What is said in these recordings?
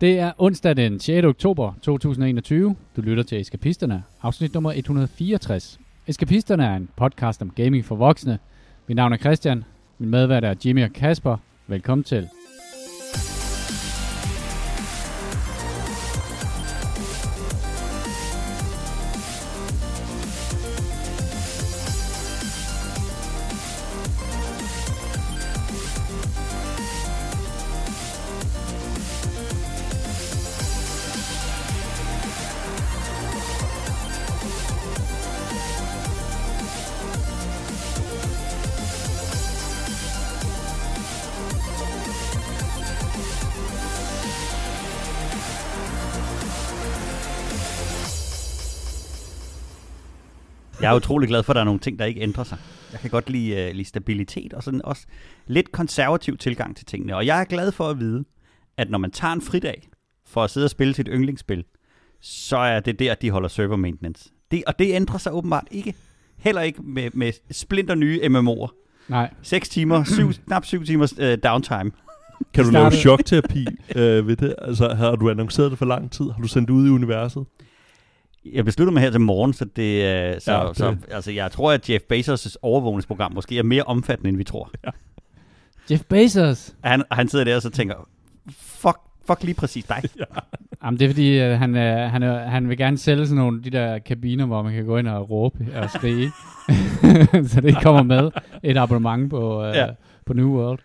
Det er onsdag den 6. oktober 2021. Du lytter til Eskapisterne, afsnit nummer 164. Eskapisterne er en podcast om gaming for voksne. Mit navn er Christian. Min medvært er Jimmy og Kasper. Velkommen til. Jeg er utrolig glad for, at der er nogle ting, der ikke ændrer sig. Jeg kan godt lide, uh, lide stabilitet og sådan også lidt konservativ tilgang til tingene. Og jeg er glad for at vide, at når man tager en fridag for at sidde og spille sit yndlingsspil, så er det der, de holder server maintenance. Det, og det ændrer sig åbenbart ikke. Heller ikke med, med splinter nye MMO'er. Nej, 6 timer, syv, knap 7 timers uh, downtime. Kan du lave chokterapi øh, ved det? Altså, har du annonceret det for lang tid? Har du sendt det ud i universet? Jeg beslutter mig her til morgen, så det, uh, så, Ja, ja, det- så altså, jeg tror, at Jeff Bezos' overvågningsprogram måske er mere omfattende, end vi tror. Jeff Bezos. Han, han sidder der og så tænker, fuck, fuck lige præcis dig. Jamen, det er fordi, øh, han, øh, han, øh, han vil gerne sælge sådan nogle de der kabiner, hvor man kan gå ind og råbe og skrige. så det kommer med et abonnement på, øh, Ja. ja. på New World.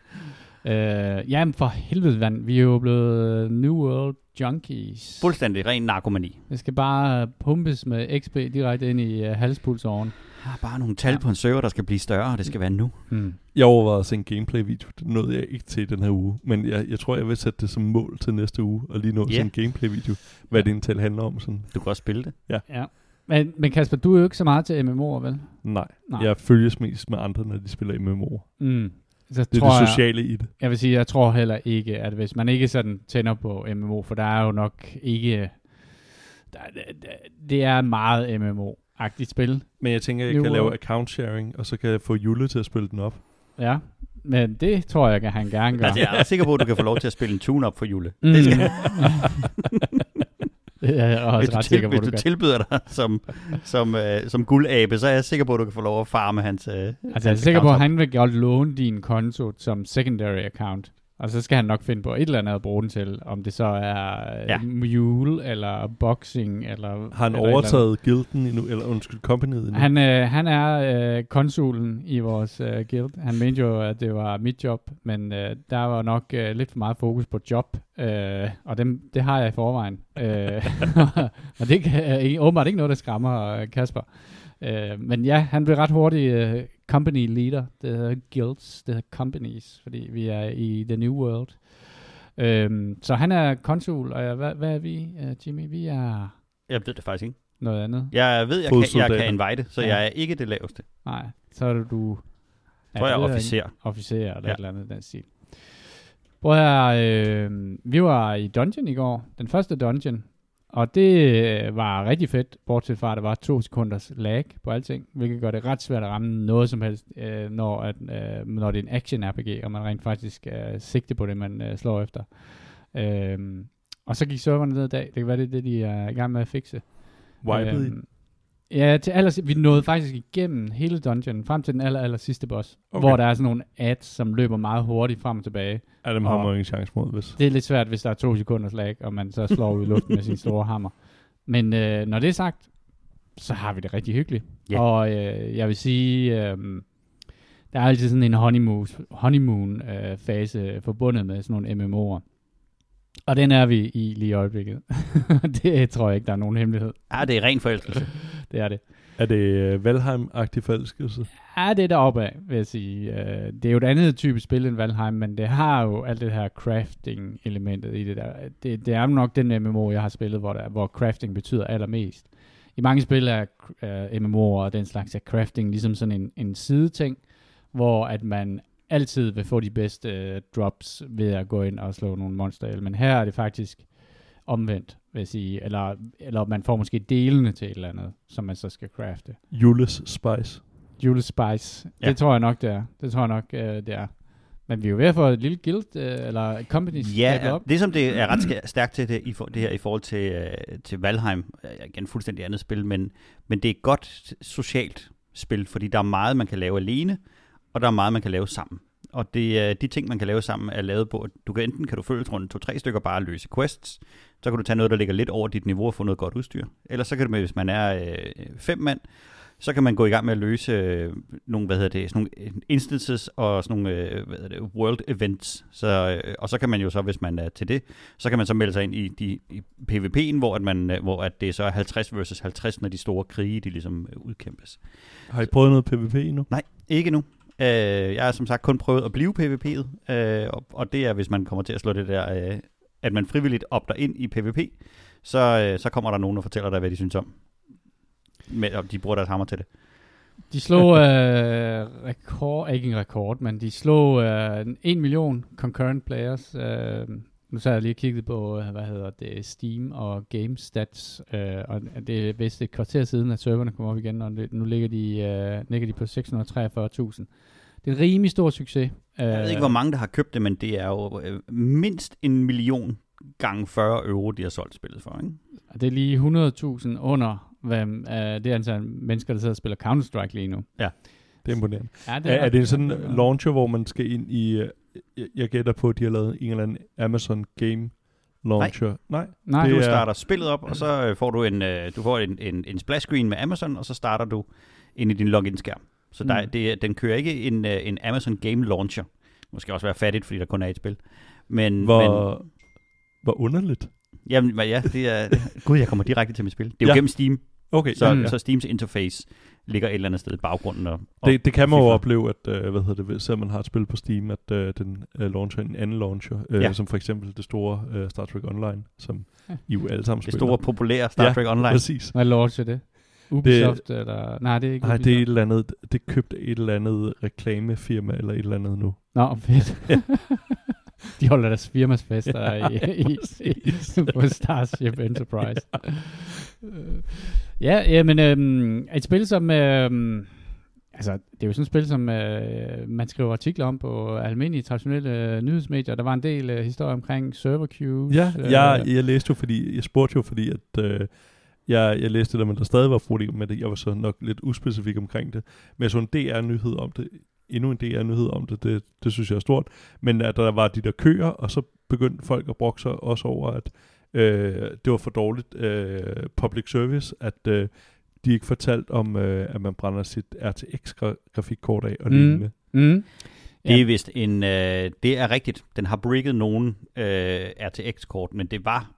Øh, jamen for helvede, vand. Vi er jo blevet New World junkies. Fuldstændig ren narkomani. Det skal bare pumpes med XP direkte ind i uh, halspulsåren. Der er bare nogle tal på en server, der skal blive større, og det skal være nu. Hmm. Jeg overvejede at se en gameplay-video. Det nåede jeg ikke til den her uge. Men jeg, jeg tror, jeg vil sætte det som mål til næste uge, og lige nå at Ja. se en gameplay-video. Hvad det Intel handler om. Sådan. Du kan også spille det. Ja. Men, men Kasper, du er jo ikke så meget til MMO'er, vel? Nej. Nej. Jeg følges mest med andre, når de spiller MMO'er. Mm. Så Det er tror det jeg, sociale i det. Jeg vil sige, jeg tror heller ikke, at hvis man ikke sådan tænder på MMO, for der er jo nok ikke... Der, der, det er meget MMO-agtigt spil, Men jeg tænker, jeg New kan lave account sharing, og så kan jeg få Jule til at spille den op. ja. Men det tror jeg, at han gerne gør. Altså, jeg er sikker på, at du kan få lov til at spille en tune-up for Jule. Mm. Det skal, er jeg hvis også du, ret til, på, hvis du du tilbyder dig som, som, øh, som guldabe, så er jeg sikker på, at du kan få lov at farme hans... Øh, Altså, jeg er hans sikker på, at han vil godt låne din konto som secondary account. Og så skal han nok finde på et eller andet at bruge den til. Om det så er Ja. ja. mule, eller boxing, eller... Har han eller et eller overtaget guilden endnu? Eller undskyld, companyet endnu? Han, øh, han er øh, konsulen i vores øh, guild. Han mente jo, at det var mit job, men øh, der var nok øh, lidt for meget fokus på job, øh, og dem, det har jeg i forvejen. øh, og det kan, er ikke- åbenbart ikke noget, der skræmmer øh, Kasper. Øh, men ja, han blev ret hurtigt øh, company leader. Det hedder guilds, det hedder companies, fordi vi er i the new world. Øh, så han er konsul, og jeg, hvad, hvad er vi, øh, Jimmy? Vi er Jeg ved det faktisk ikke. noget andet. Jeg ved, jeg kan, jeg kan invite, så Ja. jeg er ikke det laveste. Nej, så er du... Jeg tror, jeg er officer. Officer eller Ja. et eller andet den stil. Prøv her, øh, vi var i dungeon i går, den første dungeon, og det øh, var rigtig fedt, bortset fra, at der var to sekunders lag på alting, hvilket gør det ret svært at ramme noget som helst, øh, når, at, øh, når det er en action-RPG, og man rent faktisk øh, sigte på det, man øh, slår efter. Øh, og så gik serverne ned i dag. Det kan være, det er det, de er i gang med at fikse. Wiped i? Øhm, Ja, til aller, vi nåede faktisk igennem hele dungeon, frem til den aller, aller sidste boss, Okay. hvor der er sådan nogle ads, som løber meget hurtigt frem og tilbage. Ja, dem har man ingen chance mod, hvis... Det er lidt svært, hvis der er to sekunders lag, og man så slår ud i luften med sin store hammer. Men øh, når det er sagt, så har vi det rigtig hyggeligt. Ja. Og øh, jeg vil sige, øh, der er altid sådan en honeymoon, honeymoon øh, fase forbundet med sådan nogle MMO'er. Og den er vi i lige i øjeblikket. det tror jeg ikke, der er nogen hemmelighed. Ja, det er ren forelskelse. Det er det. Er det uh, Valheim-agtig forelskelse? Ja, det er deroppe af, vil jeg sige. Øh, det er jo et andet type spil end Valheim, men det har jo alt det her crafting-elementet i det der. Det, det er nok den MMO, jeg har spillet, hvor, der, hvor crafting betyder allermest. I mange spil er uh, MMO'er og den slags er crafting ligesom sådan en, en sideting, hvor at man altid vil få de bedste uh, drops ved at gå ind og slå nogle monster ihjel. Men her er det faktisk omvendt, vil jeg sige. Eller, eller man får måske delene til et eller andet, som man så skal crafte. Jules Spice. Julespice. Ja. Ja. Det tror jeg nok, det er. Det tror jeg nok, øh, det er. Men vi er jo ved at få et lille guild, øh, eller company Ja, op. det som det er ret stærkt til det, i for, det her i forhold til, øh, til Valheim, er igen fuldstændig andet spil, men, men det er et godt socialt spil, fordi der er meget, man kan lave alene, og der er meget, man kan lave sammen. Og det, er de ting, man kan lave sammen, er lavet på, at du kan enten kan du følge rundt to-tre stykker bare løse quests, så kan du tage noget, der ligger lidt over dit niveau og få noget godt udstyr. Eller så kan du, hvis man er øh, fem mand, så kan man gå i gang med at løse øh, nogle, hvad hedder det, sådan nogle instances og sådan nogle øh, hvad hedder det, world events. Så, øh, og så kan man jo så, hvis man er til det, så kan man så melde sig ind i, de, i PvP'en, hvor, at man, øh, hvor at det så er 50 versus 50, når de store krige, de ligesom øh, udkæmpes. Har I prøvet noget PvP endnu? Nej, ikke nu. Øh, jeg har som sagt kun prøvet at blive PvP'et, øh, og, og det er, hvis man kommer til at slå det der, øh, at man frivilligt opter ind i PvP, så, øh, så kommer der nogen og fortæller dig, hvad de synes om. Med, og de bruger deres hammer til det. De slog øh, rekord, ikke en rekord, men de slog øh, 1 million concurrent players. Øh, nu så jeg lige kigget på, øh, hvad hedder det, Steam og GameStats, øh, og det er vist et kvarter siden, at serverne kom op igen, og det, nu ligger de, øh, ligger de på 643.000. Det er en rimelig stor succes. Jeg ved ikke, hvor mange der har købt det, men det er jo øh, mindst en million gange 40 euro, de har solgt spillet for, ikke? Det er lige 100.000 under hvad, øh, det antal mennesker, der sidder og spiller Counter-Strike lige nu. Det er imponerende. Ja, Er, er det en sådan ja. launcher, hvor man skal ind i... øh, Jeg, jeg gætter på, at de har lavet en eller anden Amazon Game Launcher. Nej. Nej. Nej, Det Du er- starter spillet op, og så øh, får du en, øh, du får en, en, en splash screen med Amazon, og så starter du ind i din login-skærm. Så der, Mm. det, den kører ikke en, øh, en Amazon Game Launcher. Måske også være fattigt, fordi der kun er et spil. Men, Hvor, men hvor underligt. jamen, ja, det er... Gud, jeg kommer direkte til mit spil. Det er jo Ja. gennem Steam, Okay, så, ja, ja. så Steams interface ligger et eller andet sted i baggrunden. Og, og Det, det kan man jo opleve, at øh, hvad hedder det, selvom man har et spil på Steam, at øh, den øh, launcher en anden launcher, øh, Ja. som for eksempel det store øh, Star Trek Online, som Ja. I jo alle sammen Det spiller. store, populære Star Ja, Trek Online. Præcis. Hvad launcher det? Ubisoft det, eller... Nej, det er ikke Nej, det er et Ubisoft. eller andet, det købte et eller andet reklamefirma eller et eller andet nu. Nå, fedt. De holder deres firmasfester i, i, i, på Starship Enterprise. Øh, ja, jamen, øhm, et spil som... Øhm, altså, det er jo sådan et spil, som øh, man skriver artikler om på almindelige, traditionelle øh, nyhedsmedier. Der var en del øh, historier omkring server queues. Ja, øh, jeg, jeg læste jo, fordi, jeg spurgte jo, fordi at, øh, jeg, jeg læste det, men der stadig var problemer med det. Jeg var så nok lidt uspecifik omkring det. Men jeg så en DR-nyhed om det. Endnu en DR-nyhed om det, det, det synes jeg er stort. Men at der var de der køer, og så begyndte folk at brokke sig også over, at øh, det var for dårligt øh, public service, at øh, de ikke fortalt om, øh, at man brænder sit RTX-grafikkort af og Mm. lignende. Mm. Det er vist en, øh, det er rigtigt. Den har bricket nogle øh, RTX-kort, men det var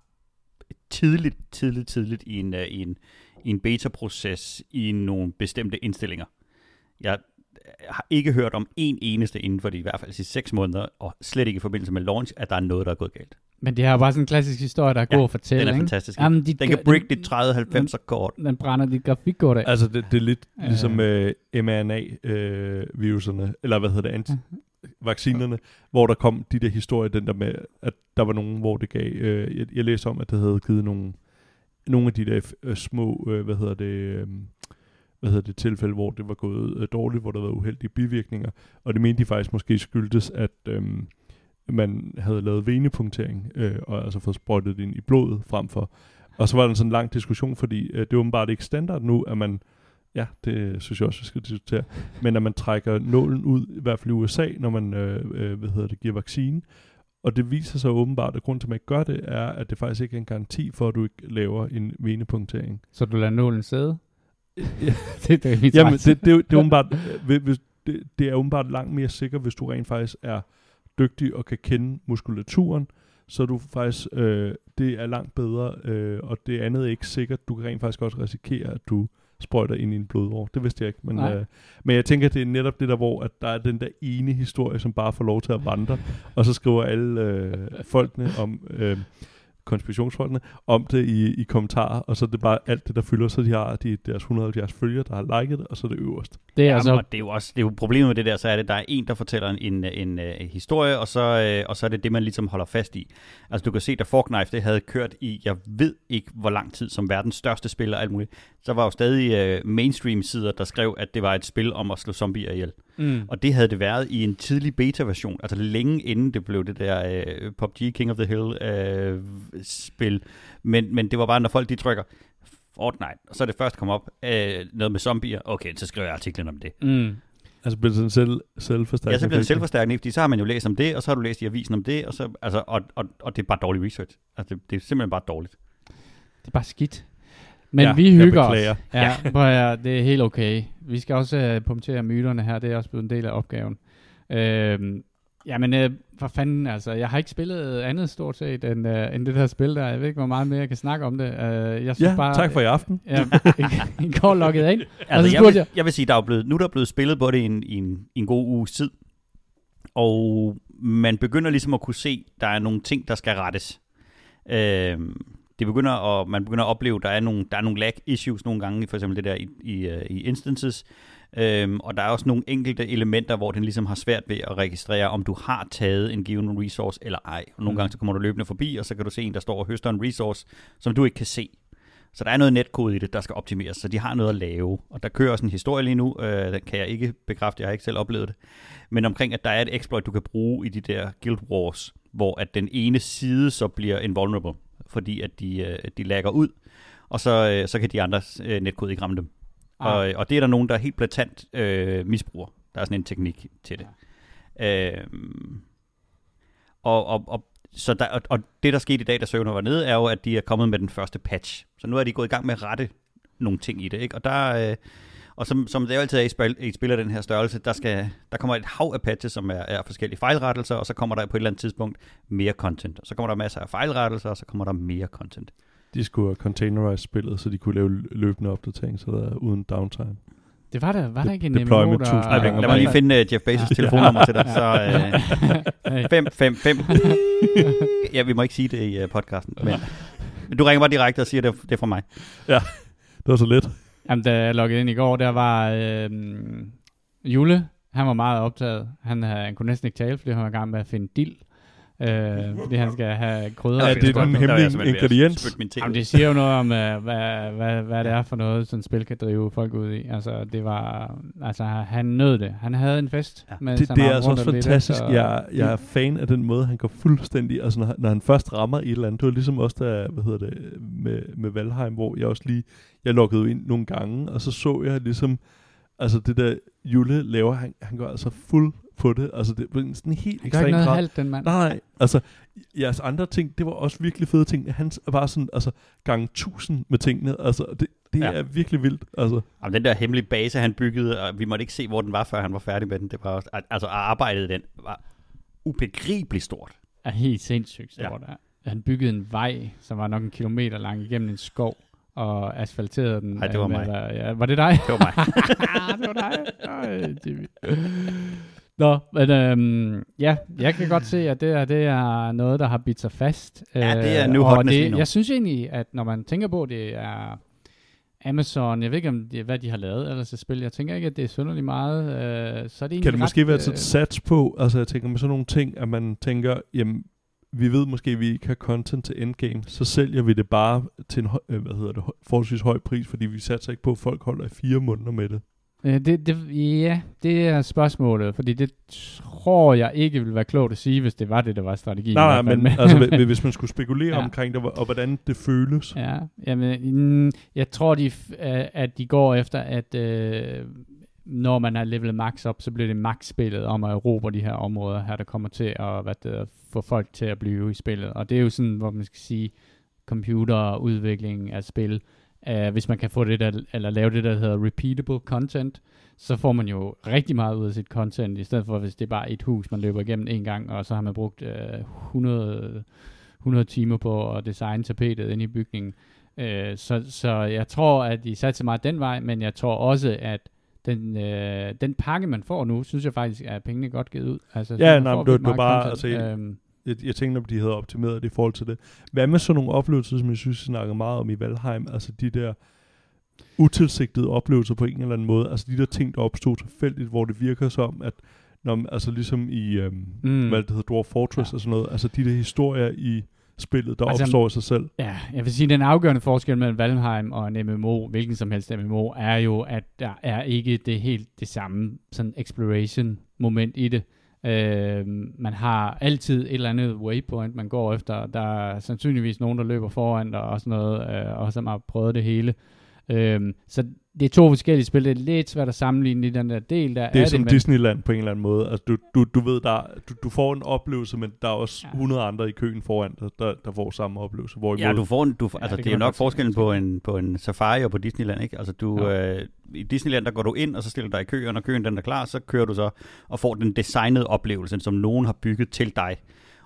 tidligt, tidligt, tidligt i en, øh, i en, i en beta-proces i nogle bestemte indstillinger. Jeg har ikke hørt om en eneste inden for de i hvert fald de sidste seks måneder, og slet ikke i forbindelse med launch, at der er noget, der er gået galt. Men det er bare sådan en klassisk historie, der er Ja, god at fortælle. Den er ikke? fantastisk. Jamen, de, Den kan brick dit 30-90'er kort. Den brænder dit grafikkort af. Altså, det, det er lidt Øh. ligesom øh, mRNA-viruserne, eller hvad hedder det, anti- vaccinerne, hvor der kom de der historier, den der med, at der var nogen, hvor det gav, øh, jeg, jeg læste om, at det havde givet nogle, nogle af de der øh, små, øh, hvad hedder det, øh, hvad hedder det, tilfælde, hvor det var gået øh, dårligt, hvor der var uheldige bivirkninger, og det mente de faktisk måske skyldtes, at øh, man havde lavet venepunktering, øh, og altså fået sprøjtet det ind i blodet frem for, og så var der en sådan lang diskussion, fordi øh, det er åbenbart ikke standard nu, at man Ja, det synes jeg også, vi skal diskutere. Men at man trækker nålen ud, i hvert fald i USA, når man øh, øh, hvad hedder det, giver vaccine. Og det viser sig åbenbart, at grunden til, at man ikke gør det, er, at det faktisk ikke er en garanti for, at du ikke laver en venepunktering. Så du lader nålen sidde? Ja. det, det er Jamen, det, det, er det, er åbenbart, øh, hvis- det, det er åbenbart langt mere sikkert, hvis du rent faktisk er dygtig og kan kende muskulaturen, så du faktisk, øh, det er langt bedre, øh, og det andet er ikke sikkert. Du kan rent faktisk også risikere, at du sprøjter ind i en blodår. Det vidste jeg ikke. Men, Nej. øh, men jeg tænker, det er netop det der, hvor at der er den der ene historie, som bare får lov til at vandre, og så skriver alle øh, folkene om... Øh, konspirationsfolkene, om det i, i kommentarer, og så er det bare alt det, der fylder, så de har de, deres 170 følgere, der har liket det, og så er det øverst. det er Ja, altså... det er jo også det er jo problemet med det der, så er det, der er en, der fortæller en, en, en, en historie, og så, øh, og så er det det, man ligesom holder fast i. Altså du kan se, da Forknife det havde kørt i, jeg ved ikke hvor lang tid, som verdens største spil og alt muligt, så var jo stadig øh, mainstream-sider, der skrev, at det var et spil om at slå zombier ihjel. Mm. Og det havde det været i en tidlig beta-version, altså længe inden det blev det der øh, PUBG King of the Hill øh, spil. Men, men det var bare, når folk de trykker Fortnite, og så er det først kommet op øh, noget med zombier. Okay, så skriver jeg artiklen om det. Mm. Altså bliver det sådan selv, selvforstærkende? Ja, så bliver det selvforstærkende, fordi så har man jo læst om det, og så har du læst i avisen om det, og, så, altså, og, og, og det er bare dårlig research. Altså, det, det er simpelthen bare dårligt. Det er bare skidt. Men Ja, vi jeg hygger os. Ja, ja. det er helt okay. Vi skal også uh, punktere myterne her. Det er også blevet en del af opgaven. Øhm, jamen, uh, for fanden, altså. Jeg har ikke spillet andet stort set, end, uh, end det der spil der. Jeg ved ikke, hvor meget mere jeg kan snakke om det. Uh, jeg synes Ja, bare, tak for i aften. Ja, I, går logget ind. Altså, så jeg, vil, jeg- jeg vil sige, der er blevet, nu er der blevet spillet på det i en, i en, i en god uges tid, og man begynder ligesom at kunne se, der er nogle ting, der skal rettes. Øhm, det begynder at, man begynder at opleve, der er nogle, der er nogle lag issues nogle gange, for eksempel det der i, i, øh, i instances, øhm, og der er også nogle enkelte elementer, hvor den ligesom har svært ved at registrere, om du har taget en given resource eller ej. Og nogle Mm. gange så kommer du løbende forbi, og så kan du se en, der står og høster en resource, som du ikke kan se. Så der er noget netkode i det, der skal optimeres, så de har noget at lave. Og der kører også en historie lige nu, øh, den kan jeg ikke bekræfte, jeg har ikke selv oplevet det. Men omkring, at der er et exploit, du kan bruge i de der Guild Wars, hvor at den ene side så bliver invulnerable, fordi at de, øh, de lagger ud, og så, øh, så kan de andre øh, netkode ikke ramme dem. Ah. Og, og det er der nogen, der helt blatant øh, misbruger. Der er sådan en teknik til det. Øh, og, og, og, så der, og, og det, der skete i dag, da serverne var nede, er jo, at de er kommet med den første patch. Så nu er de gået i gang med at rette nogle ting i det. Ikke? Og der... Øh, og som, som det jo altid er i spil, i spil af den her størrelse, der, skal, der kommer et hav af patches, som er, er forskellige fejlrettelser, og så kommer der på et eller andet tidspunkt mere content. Og så kommer der masser af fejlrettelser, og så kommer der mere content. De skulle have containerized spillet, så de kunne lave løbende opdateringer, så der er uden downtime. Det var der, var der ikke en Deployment MMO, der... tusind Ej, lad mig lige finde uh, Jeff Bezos' telefonnummer til dig. Så Hey. uh, 5, 5, 5. Ja, vi må ikke sige det i uh, podcasten. Men, men du ringer bare direkte og siger, det er, det er fra mig. Det var så let. Jamen, da jeg loggede ind i går, der var øh, Jule, han var meget optaget. Han, havde, han kunne næsten ikke tale, fordi han var i gang med at finde dild. Øh, fordi han skal have krydder. Er og det sådan den noget. hemmelige er ingrediens? Jamen, det siger jo noget om, uh, hvad, hvad, hvad det er for noget, sådan spil kan drive folk ud i. Altså, det var... Altså, han nød det. Han havde en fest. Ja. mens Det, det er altså også og lidt fantastisk. efter- Jeg, jeg er fan af den måde, han går fuldstændig... Altså, når, han- når han først rammer et eller andet... Det var ligesom også der, hvad hedder det, med, med Valheim, hvor jeg også lige... Jeg loggede ind nogle gange, og så så jeg ligesom... Altså, det der Jule laver, han, han går altså fuld på det. Altså, det er sådan en helt Han gør ekstrem ikke noget grad. halvt, den mand. Nej, nej. Altså, jeres andre ting, det var også virkelig fede ting. Han bare sådan, altså, gang tusind med tingene. Altså, det, det Ja. er virkelig vildt. Altså, Jamen, den der hemmelige base, han byggede, og vi måtte ikke se, hvor den var, før han var færdig med den. Det var også, al- altså, arbejdet den var ubegribeligt stort. er helt sindssygt stort. Ja. Han byggede en vej, som var nok en kilometer lang igennem en skov, og asfalterede den. Ej, det var mig. være- Ja, var det dig? Det var mig. det var dig. Ej, Jimmy. Nå, men øhm, ja, jeg kan godt se, at det, er, det er noget, der har bidt sig fast. Ja, det er Øh, new og hotness det, nu. Jeg synes egentlig, at når man tænker på, det er Amazon, jeg ved ikke, om det, hvad de har lavet ellers et spil. Jeg tænker ikke, at det er synderligt meget. Øh, så er det kan det måske ret, være et øh, sats på, altså jeg tænker med sådan nogle ting, at man tænker, jamen, vi ved måske, at vi ikke har content til endgame, så sælger vi det bare til en øh, hvad hedder det, forholdsvis høj pris, fordi vi satser ikke på, at folk holder i fire måneder med det. Øh, det, det, ja, det er spørgsmålet, fordi det tror jeg ikke ville være klogt at sige, hvis det var det, der var strategien. Nej, nej, men altså, hvi- hvis man skulle spekulere Ja. omkring det, og hvordan det føles. Ja, jamen, mm, jeg tror, de, øh, at de går efter, at øh, når man er levelet max op, så bliver det max-spillet om at erobre de her områder her, der kommer til at hvad det, få folk til at blive i spillet. Og det er jo sådan, hvor man skal sige, computerudvikling af spil. Uh, hvis man kan få det der, eller lave det, der hedder repeatable content, så får man jo rigtig meget ud af sit content, i stedet for hvis det er bare et hus, man løber igennem en gang, og så har man brugt uh, 100, 100 timer på at designe tapetet inde i bygningen. Uh, så, så jeg tror, at de satser meget den vej, men jeg tror også, at den, øh, den pakke, man får nu, synes jeg faktisk, er pengene godt givet ud. Altså, så Ja, nej, det var- bare, altså, øhm, Jeg, jeg tænkte, om de havde optimeret det i forhold til det. Hvad med sådan nogle oplevelser, som jeg synes, vi snakker meget om i Valheim? Altså de der utilsigtede oplevelser på en eller anden måde. Altså de der ting, der opstod tilfældigt, hvor det virker som, at når, altså ligesom i, øhm, Mm. hvad det hedder, Dwarf Fortress ja. og sådan noget, altså de der historier i spillet, der Altså, opstår af sig selv. Ja, jeg vil sige, den afgørende forskel mellem Valheim og en MMO, hvilken som helst MMO, er jo, at der er ikke det helt det samme sådan exploration moment i det. Øh, man har altid et eller andet waypoint, man går efter. Der er sandsynligvis nogen, der løber foran dig og sådan noget, øh, og som har prøvet det hele. Øh, så det er to forskellige spil. Det er lidt svært at sammenligne i den der del. Der Det er, er som men- Disneyland på en eller anden måde. Altså, du, du, du ved, der, du, du får en oplevelse, men der er også Ja. 100 andre i køen foran dig, der, der får samme oplevelse. Hvorimod, Ja, du får en, du, Ja, altså det det, kan er jo nok forskellen på en, på en safari og på Disneyland, ikke? Altså du, Jo. øh, i Disneyland, der går du ind, og så stiller du dig i kø, og når køen den er klar, så kører du så og får den designede oplevelse, som nogen har bygget til dig.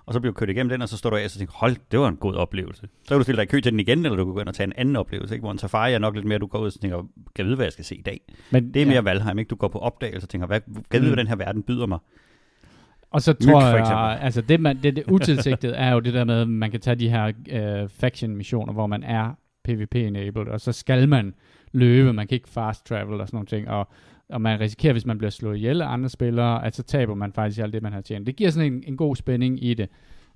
Og så bliver du kørt igennem den, og så står du af og så tænker, hold, det var en god oplevelse. Så kan du stille dig i kø til den igen, eller du kan gå ind og tage en anden oplevelse, ikke? Hvor en safari er nok lidt mere, du går ud og tænker, kan vide, hvad jeg skal se i dag? men, Det er mere Valheim, ikke? Du går på opdagelse og tænker, hvad, kan vide, Mm. hvad den her verden byder mig? Og så tror for jeg, eksempel. altså det, man, det, det utilsigtede er jo det der med, at man kan tage de her øh, faction-missioner, hvor man er PvP-enabled, og så skal man løbe, man kan ikke fast travel og sådan nogle ting, og, og man risikerer, hvis man bliver slået ihjel af andre spillere, at så taber man faktisk alt det, man har tjent. Det giver sådan en, en god spænding i det.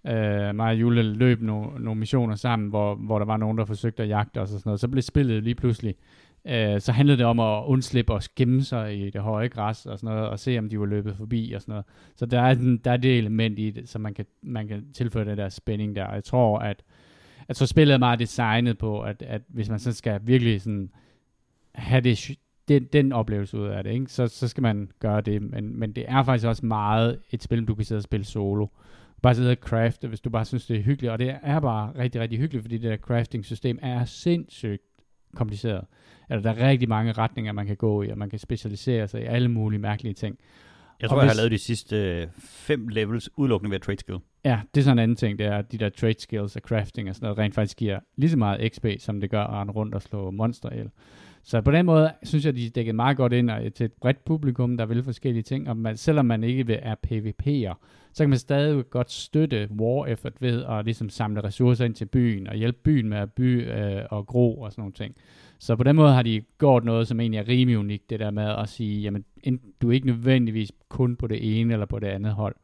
Øh, mig og Jule løb nogle, nogle missioner sammen, hvor, hvor der var nogen, der forsøgte at jagte os og sådan noget. Så blev spillet lige pludselig øh, så handlede det om at undslippe og gemme sig i det høje græs og sådan noget, og se om de var løbet forbi og sådan noget. Så der er, den, der er det element i det, så man kan, man kan tilføje den der spænding der. Jeg tror, at, at så spillet er meget designet på, at, at hvis man så skal virkelig sådan have det, den, den oplevelse ud af det, ikke? Så, så skal man gøre det. Men, men det er faktisk også meget et spil, du kan sidde og spille solo. Bare sidde og crafte, hvis du bare synes, det er hyggeligt. Og det er bare rigtig, rigtig hyggeligt, fordi det der crafting-system er sindssygt kompliceret. Altså, der er rigtig mange retninger, man kan gå i, og man kan specialisere sig i alle mulige mærkelige ting. Jeg Og tror, jeg har hvis- lavet de sidste øh, fem levels udelukkende ved trade skill. Ja, det er sådan en anden ting, det er at de der trade skills og crafting og sådan noget, rent faktisk giver lige så meget XP, som det gør at rende rundt og slå monster ihjel. Så på den måde synes jeg, de er dækket meget godt ind og til et bredt publikum, der vil forskellige ting, og man, selvom man ikke vil er PvP'er, så kan man stadig godt støtte war effort ved at ligesom samle ressourcer ind til byen, og hjælpe byen med at by øh, og gro og sådan nogle ting. Så på den måde har de gjort noget, som egentlig er rimelig unikt, det der med at sige, jamen, en- du er ikke nødvendigvis kun på det ene eller på det andet hold.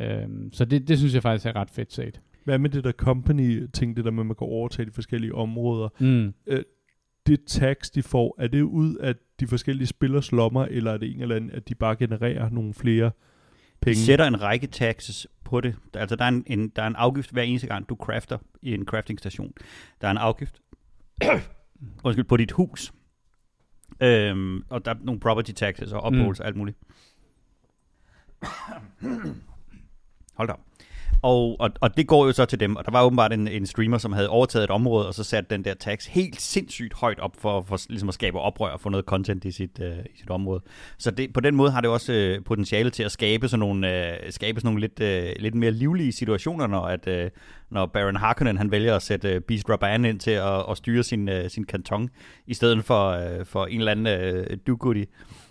Øhm, så det, det synes jeg faktisk er ret fedt set. Hvad med det der company-ting, det der med, at man kan overtage de forskellige områder? Mm. Det tax, de får, er det ud af de forskellige spillers lommer, eller er det en eller anden, at de bare genererer nogle flere De penge? sætter en række taxes på det. Altså, der er en, en, der er en afgift hver eneste gang, du crafter i en crafting station. Der er en afgift undskyld, på dit hus. Øhm, og der er nogle property taxes og upholds mm. og alt muligt. Hold da op. Og, og, og det går jo så til dem, og der var åbenbart en, en streamer, som havde overtaget et område, og så satte den der tax helt sindssygt højt op for, for ligesom at skabe oprør og få noget content i sit, øh, i sit område. Så det, på den måde har det også øh, potentiale til at skabe sådan nogle, øh, skabe sådan nogle lidt, øh, lidt mere livlige situationer, når, at, øh, når Baron Harkonnen han vælger at sætte øh, Beast Raban ind til at, at styre sin, øh, sin kanton, i stedet for, øh, for en eller anden øh, do-goodie.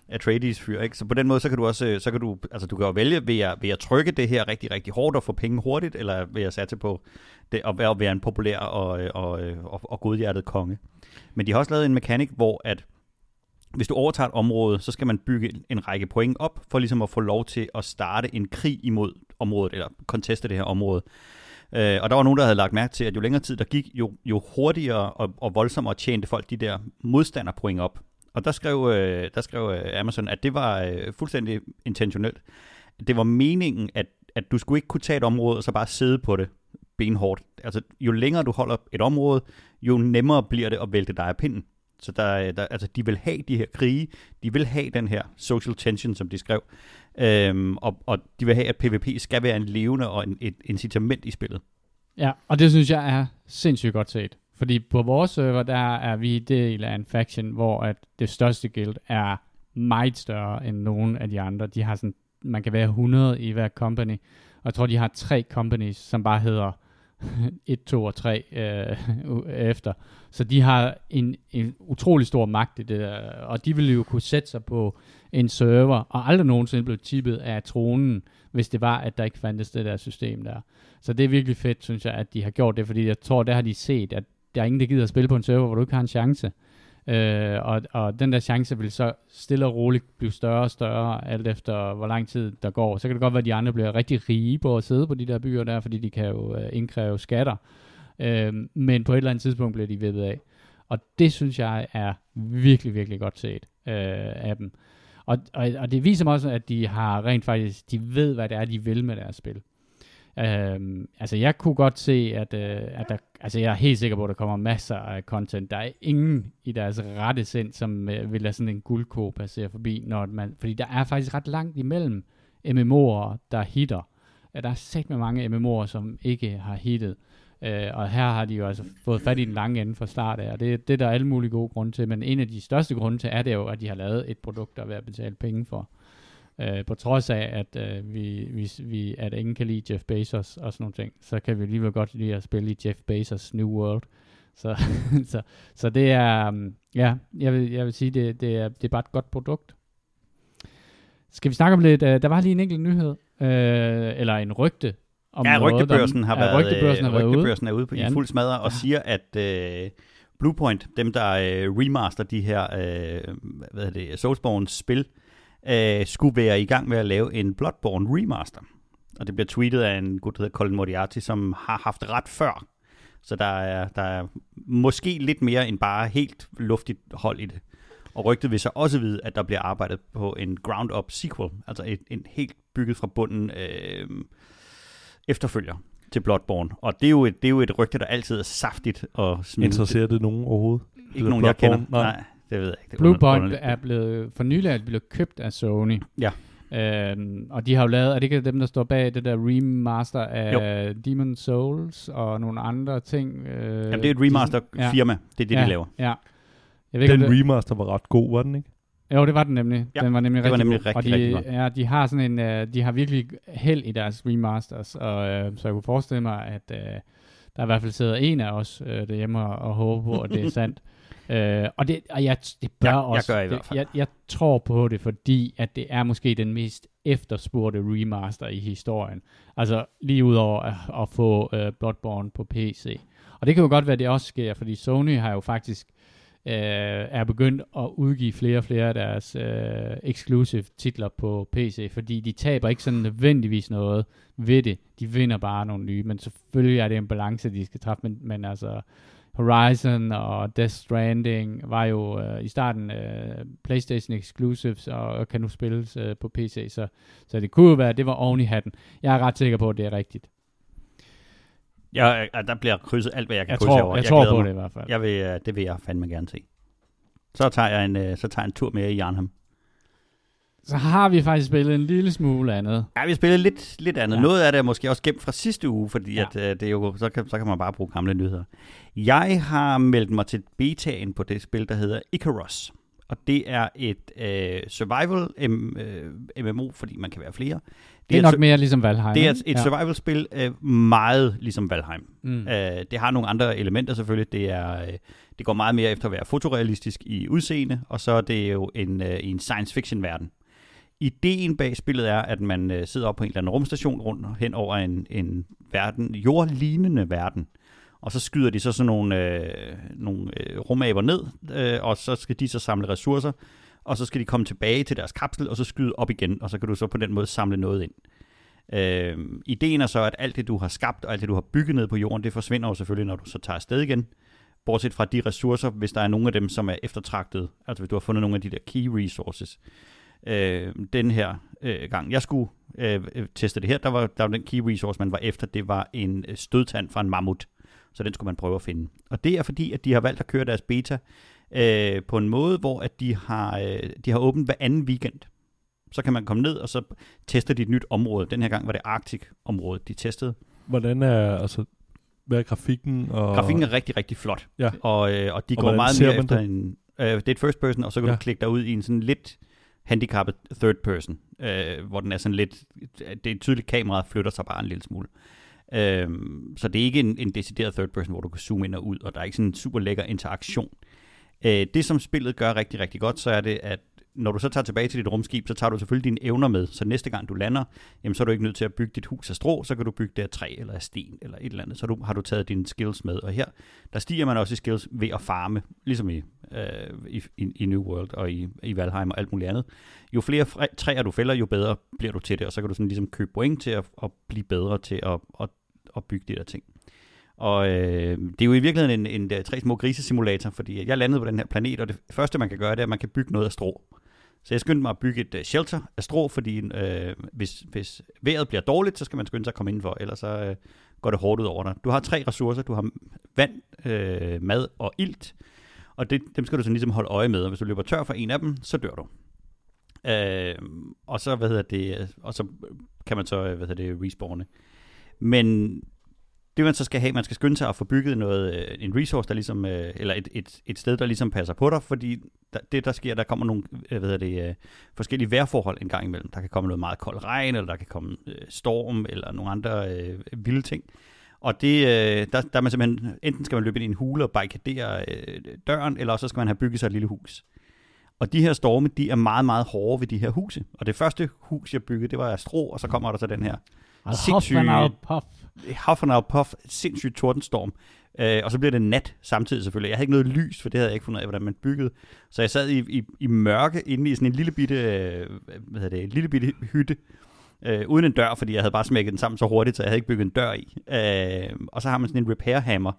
Atreides fyr, ikke? Så på den måde, så kan du også, øh, så kan du, altså du kan jo vælge, vil jeg, vil jeg trykke det her rigtig, rigtig hårdt og få penge hurtigt, eller vil jeg satse på det, at være, at være en populær og, øh, og, øh, og, og godhjertet konge. Men de har også lavet en mekanik, hvor at hvis du overtager et område, så skal man bygge en række point op, for ligesom at få lov til at starte en krig imod området, eller conteste det her område. Øh, og der var nogen, der havde lagt mærke til, at jo længere tid der gik, jo, jo hurtigere og, og voldsommere tjente folk de der modstanderpoint op. Og der skrev, øh, der skrev øh, Amazon, at det var øh, fuldstændig intentionelt. Det var meningen, at, at du skulle ikke kunne tage et område og så bare sidde på det benhårdt. Altså, jo længere du holder et område, jo nemmere bliver det at vælte dig af pinden. Så der, øh, der, altså, de vil have de her krige, de vil have den her social tension, som de skrev, øhm, og, og de vil have, at PvP skal være en levende og en, et incitament i spillet. Ja, og det synes jeg er sindssygt godt set. Fordi på vores server, der er vi del af en faction, hvor at det største guild er meget større end nogen af de andre. De har sådan, man kan være 100 i hver company, og jeg tror, de har tre companies, som bare hedder 1, 2 og 3 øh, efter. Så de har en, en utrolig stor magt i det der, og de ville jo kunne sætte sig på en server, og aldrig nogensinde blev tippet af tronen, hvis det var, at der ikke fandtes det der system der. Så det er virkelig fedt, synes jeg, at de har gjort det, fordi jeg tror, der har de set, at der er ingen, der gider at spille på en server, hvor du ikke har en chance. Øh, og, og den der chance vil så stille og roligt blive større og større, alt efter hvor lang tid der går. Så kan det godt være, at de andre bliver rigtig rige på at sidde på de der byer der, fordi de kan jo øh, indkræve skatter. Øh, men på et eller andet tidspunkt bliver de vippet af. Og det synes jeg er virkelig, virkelig godt set øh, af dem. Og, og, og det viser mig også, at de har rent faktisk, de ved, hvad det er, de vil med deres spil. Øhm, altså jeg kunne godt se, at, øh, at der, altså jeg er helt sikker på, at der kommer masser af content. Der er ingen i deres rette sind, som øh, vil lade sådan en guldko passere forbi, når man, fordi der er faktisk ret langt imellem MMO'er, der hitter. Øh, der er sæt med mange MMO'er, som ikke har hittet. Øh, og her har de jo altså fået fat i den lange ende fra start af, og det, det er der alle mulige gode grunde til, men en af de største grunde til er det jo, at de har lavet et produkt, der er ved at betale penge for. Øh, på trods af, at, øh, vi, vi, vi, at ingen kan lide Jeff Bezos og sådan nogle ting, så kan vi alligevel godt lide at spille i Jeff Bezos New World. Så, så, så det er, um, ja, jeg vil, jeg vil sige, det, det, er, det er bare et godt produkt. Skal vi snakke om lidt, uh, der var lige en enkelt nyhed, uh, eller en rygte, om ja, noget, rygtebørsen der, har ja, været, rygtebørsen har været rygtebørsen er ude på, i fuld smadre og Ja. siger, at øh, Bluepoint, dem der øh, remaster de her øh, hvad hedder det, Soulsborne spil, øh, skulle være i gang med at lave en Bloodborne remaster. Og det bliver tweetet af en gut, der hedder Colin Moriarty, som har haft ret før. Så der er, der er måske lidt mere end bare helt luftigt hold i det. Og rygtet vil så også vide, at der bliver arbejdet på en ground-up sequel, altså et, en helt bygget fra bunden øh, efterfølger til Bloodborne. Og det er, jo et, det er jo et rygte, der altid er saftigt og. Interesserer det nogen overhovedet? Ikke nogen, jeg kender. Nej. Nej. Det ved jeg ikke. Det er Bluepoint underligt. er blevet, for nylig er blevet købt af Sony. Ja. Øhm, og de har jo lavet, er det ikke dem, der står bag det der remaster af Demon Souls og nogle andre ting? Øh, Jamen, det er et remaster-firma. Det er det, ja, de laver. Ja. Jeg ved ikke, Den det, remaster var ret god, var den ikke? jo, det var den nemlig. Ja, den var nemlig det var rigtig nemlig god. rigtig, og de, rigtig Ja, de har sådan en, uh, de har virkelig held i deres remasters, og øh, så jeg kunne forestille mig, at øh, der i hvert fald sidder en af os øh, derhjemme og, og håber på, at det er sandt. Øh, og det, og jeg, det bør Jeg- jeg også, gør i det, hvert fald. Jeg, jeg tror på det, fordi at det er måske den mest efterspurgte remaster i historien. Altså lige udover at, at få uh, Bloodborne på PC. Og det kan jo godt være, det også sker, fordi Sony har jo faktisk øh, er begyndt at udgive flere og flere af deres øh, exclusive titler på PC, fordi de taber ikke sådan nødvendigvis noget ved det. De vinder bare nogle nye, men selvfølgelig er det en balance, de skal træffe, men, men altså Horizon og Death Stranding var jo øh, i starten øh, PlayStation exclusives og, og kan nu spilles øh, på PC, så, så det kunne jo være, at det var oven i hatten. Jeg er ret sikker på, at det er rigtigt. Jeg, jeg, der bliver krydset alt, hvad jeg kan Jeg krydse tror, over. jeg, tror glæder på mig. det i hvert fald. Jeg vil, øh, det vil jeg fandme gerne se. Så tager jeg en, øh, så tager jeg en tur mere i Jarnham. Så har vi faktisk spillet en lille smule andet. Ja, vi spillede lidt, lidt andet. Ja. Ja. Noget af det er måske også gemt fra sidste uge, fordi Ja. ja. at, øh, det er jo, så, kan, så kan man bare bruge gamle nyheder. Jeg har meldt mig til betaen på det spil, der hedder Icarus. Og det er et øh, survival M, øh, MMO, fordi man kan være flere. Det er et nok mere ligesom Valheim. det er et, et survival-spil øh, meget ligesom Valheim. Mm. Øh, det har nogle andre elementer selvfølgelig. Det, er, øh, det går meget mere efter at være fotorealistisk i udseende, og så er det jo en, øh, en science fiction verden. Ideen bag spillet er, at man øh, sidder op på en eller anden rumstation rundt hen over en, en verden, jordlignende verden. Og så skyder de så sådan nogle, øh, nogle øh, rumaber ned, øh, og så skal de så samle ressourcer, og så skal de komme tilbage til deres kapsel, og så skyde op igen, og så kan du så på den måde samle noget ind. Øh, ideen er så, at alt det, du har skabt, og alt det, du har bygget ned på jorden, det forsvinder jo selvfølgelig, når du så tager afsted igen. Bortset fra de ressourcer, hvis der er nogle af dem, som er eftertragtet, altså hvis du har fundet nogle af de der key resources. Øh, den her øh, gang, jeg skulle øh, øh, teste det her, der var, der var den key resource, man var efter, det var en øh, stødtand fra en mammut. Så den skulle man prøve at finde. Og det er fordi, at de har valgt at køre deres beta øh, på en måde, hvor at de har, øh, de har åbent hver anden weekend. Så kan man komme ned, og så tester de et nyt område. Den her gang var det Arctic-området, de testede. Hvordan er, altså, hvad er grafikken? Og, Grafikken er rigtig, rigtig flot. Ja. Og, øh, og de Og går meget mere efter det? en... Øh, det er et first person, og så kan. Ja. du klikke dig ud i en sådan lidt handicappet third person, øh, hvor den er sådan lidt... Det er tydeligt, kameraet flytter sig bare en lille smule. Øh, så det er ikke en, en decideret third person, hvor du kan zoome ind og ud, og der er ikke sådan en super lækker interaktion. Øh, det, som spillet gør rigtig, rigtig godt, så er det, at når du så tager tilbage til dit rumskib, så tager du selvfølgelig dine evner med. Så næste gang du lander, jamen, så er du ikke nødt til at bygge dit hus af strå, så kan du bygge det af træ eller af sten eller et eller andet. Så du, har du taget dine skills med. Og her, der stiger man også i skills ved at farme, ligesom i, øh, i, i, i New World og i, i Valheim og alt muligt andet. Jo flere træer du fælder, jo bedre bliver du til det, og så kan du sådan ligesom købe point til at, at blive bedre til at, at, at bygge de der ting. Og øh, det er jo i virkeligheden en, en, en tre små grisesimulator, fordi jeg landede på den her planet, og det første, man kan gøre, det er, at man kan bygge noget af strå. Så jeg skyndte mig at bygge et uh, shelter af strå, fordi øh, hvis, hvis vejret bliver dårligt, så skal man skynde sig at komme indenfor, ellers så øh, går det hårdt ud over dig. Du har tre ressourcer. Du har vand, øh, mad og ilt, og det, dem skal du så ligesom holde øje med, og hvis du løber tør for en af dem, så dør du. Øh, og så, hvad hedder det, øh, og så kan man så, øh, hvad hedder det, respawne. Men det man så skal have, man skal skynde sig at få bygget noget, øh, en resource, der ligesom, øh, eller et, et, et sted, der ligesom passer på dig, fordi der, det der sker, der kommer nogle øh, hvad det, forskellige vejrforhold en gang imellem. Der kan komme noget meget kold regn, eller der kan komme storm, eller nogle andre øh, vilde ting. Og det, øh, der, der man simpelthen, enten skal man løbe ind i en hule og barrikadere øh, døren, eller så skal man have bygget sig et lille hus. Og de her storme, de er meget, meget hårde ved de her huse. Og det første hus, jeg byggede, det var af strå, og så kommer der så den her sindssyge... Puff. Hoffenau Puff, sindssygt tordenstorm. Øh, og så bliver det nat samtidig selvfølgelig. Jeg havde ikke noget lys, for det havde jeg ikke fundet af, hvordan man byggede. Så jeg sad i, i, i mørke inde i sådan en lille bitte, øh, hvad hedder det, lille bitte hytte, øh, uden en dør, fordi jeg havde bare smækket den sammen så hurtigt, så jeg havde ikke bygget en dør i. Øh, og så har man sådan en repair hammer,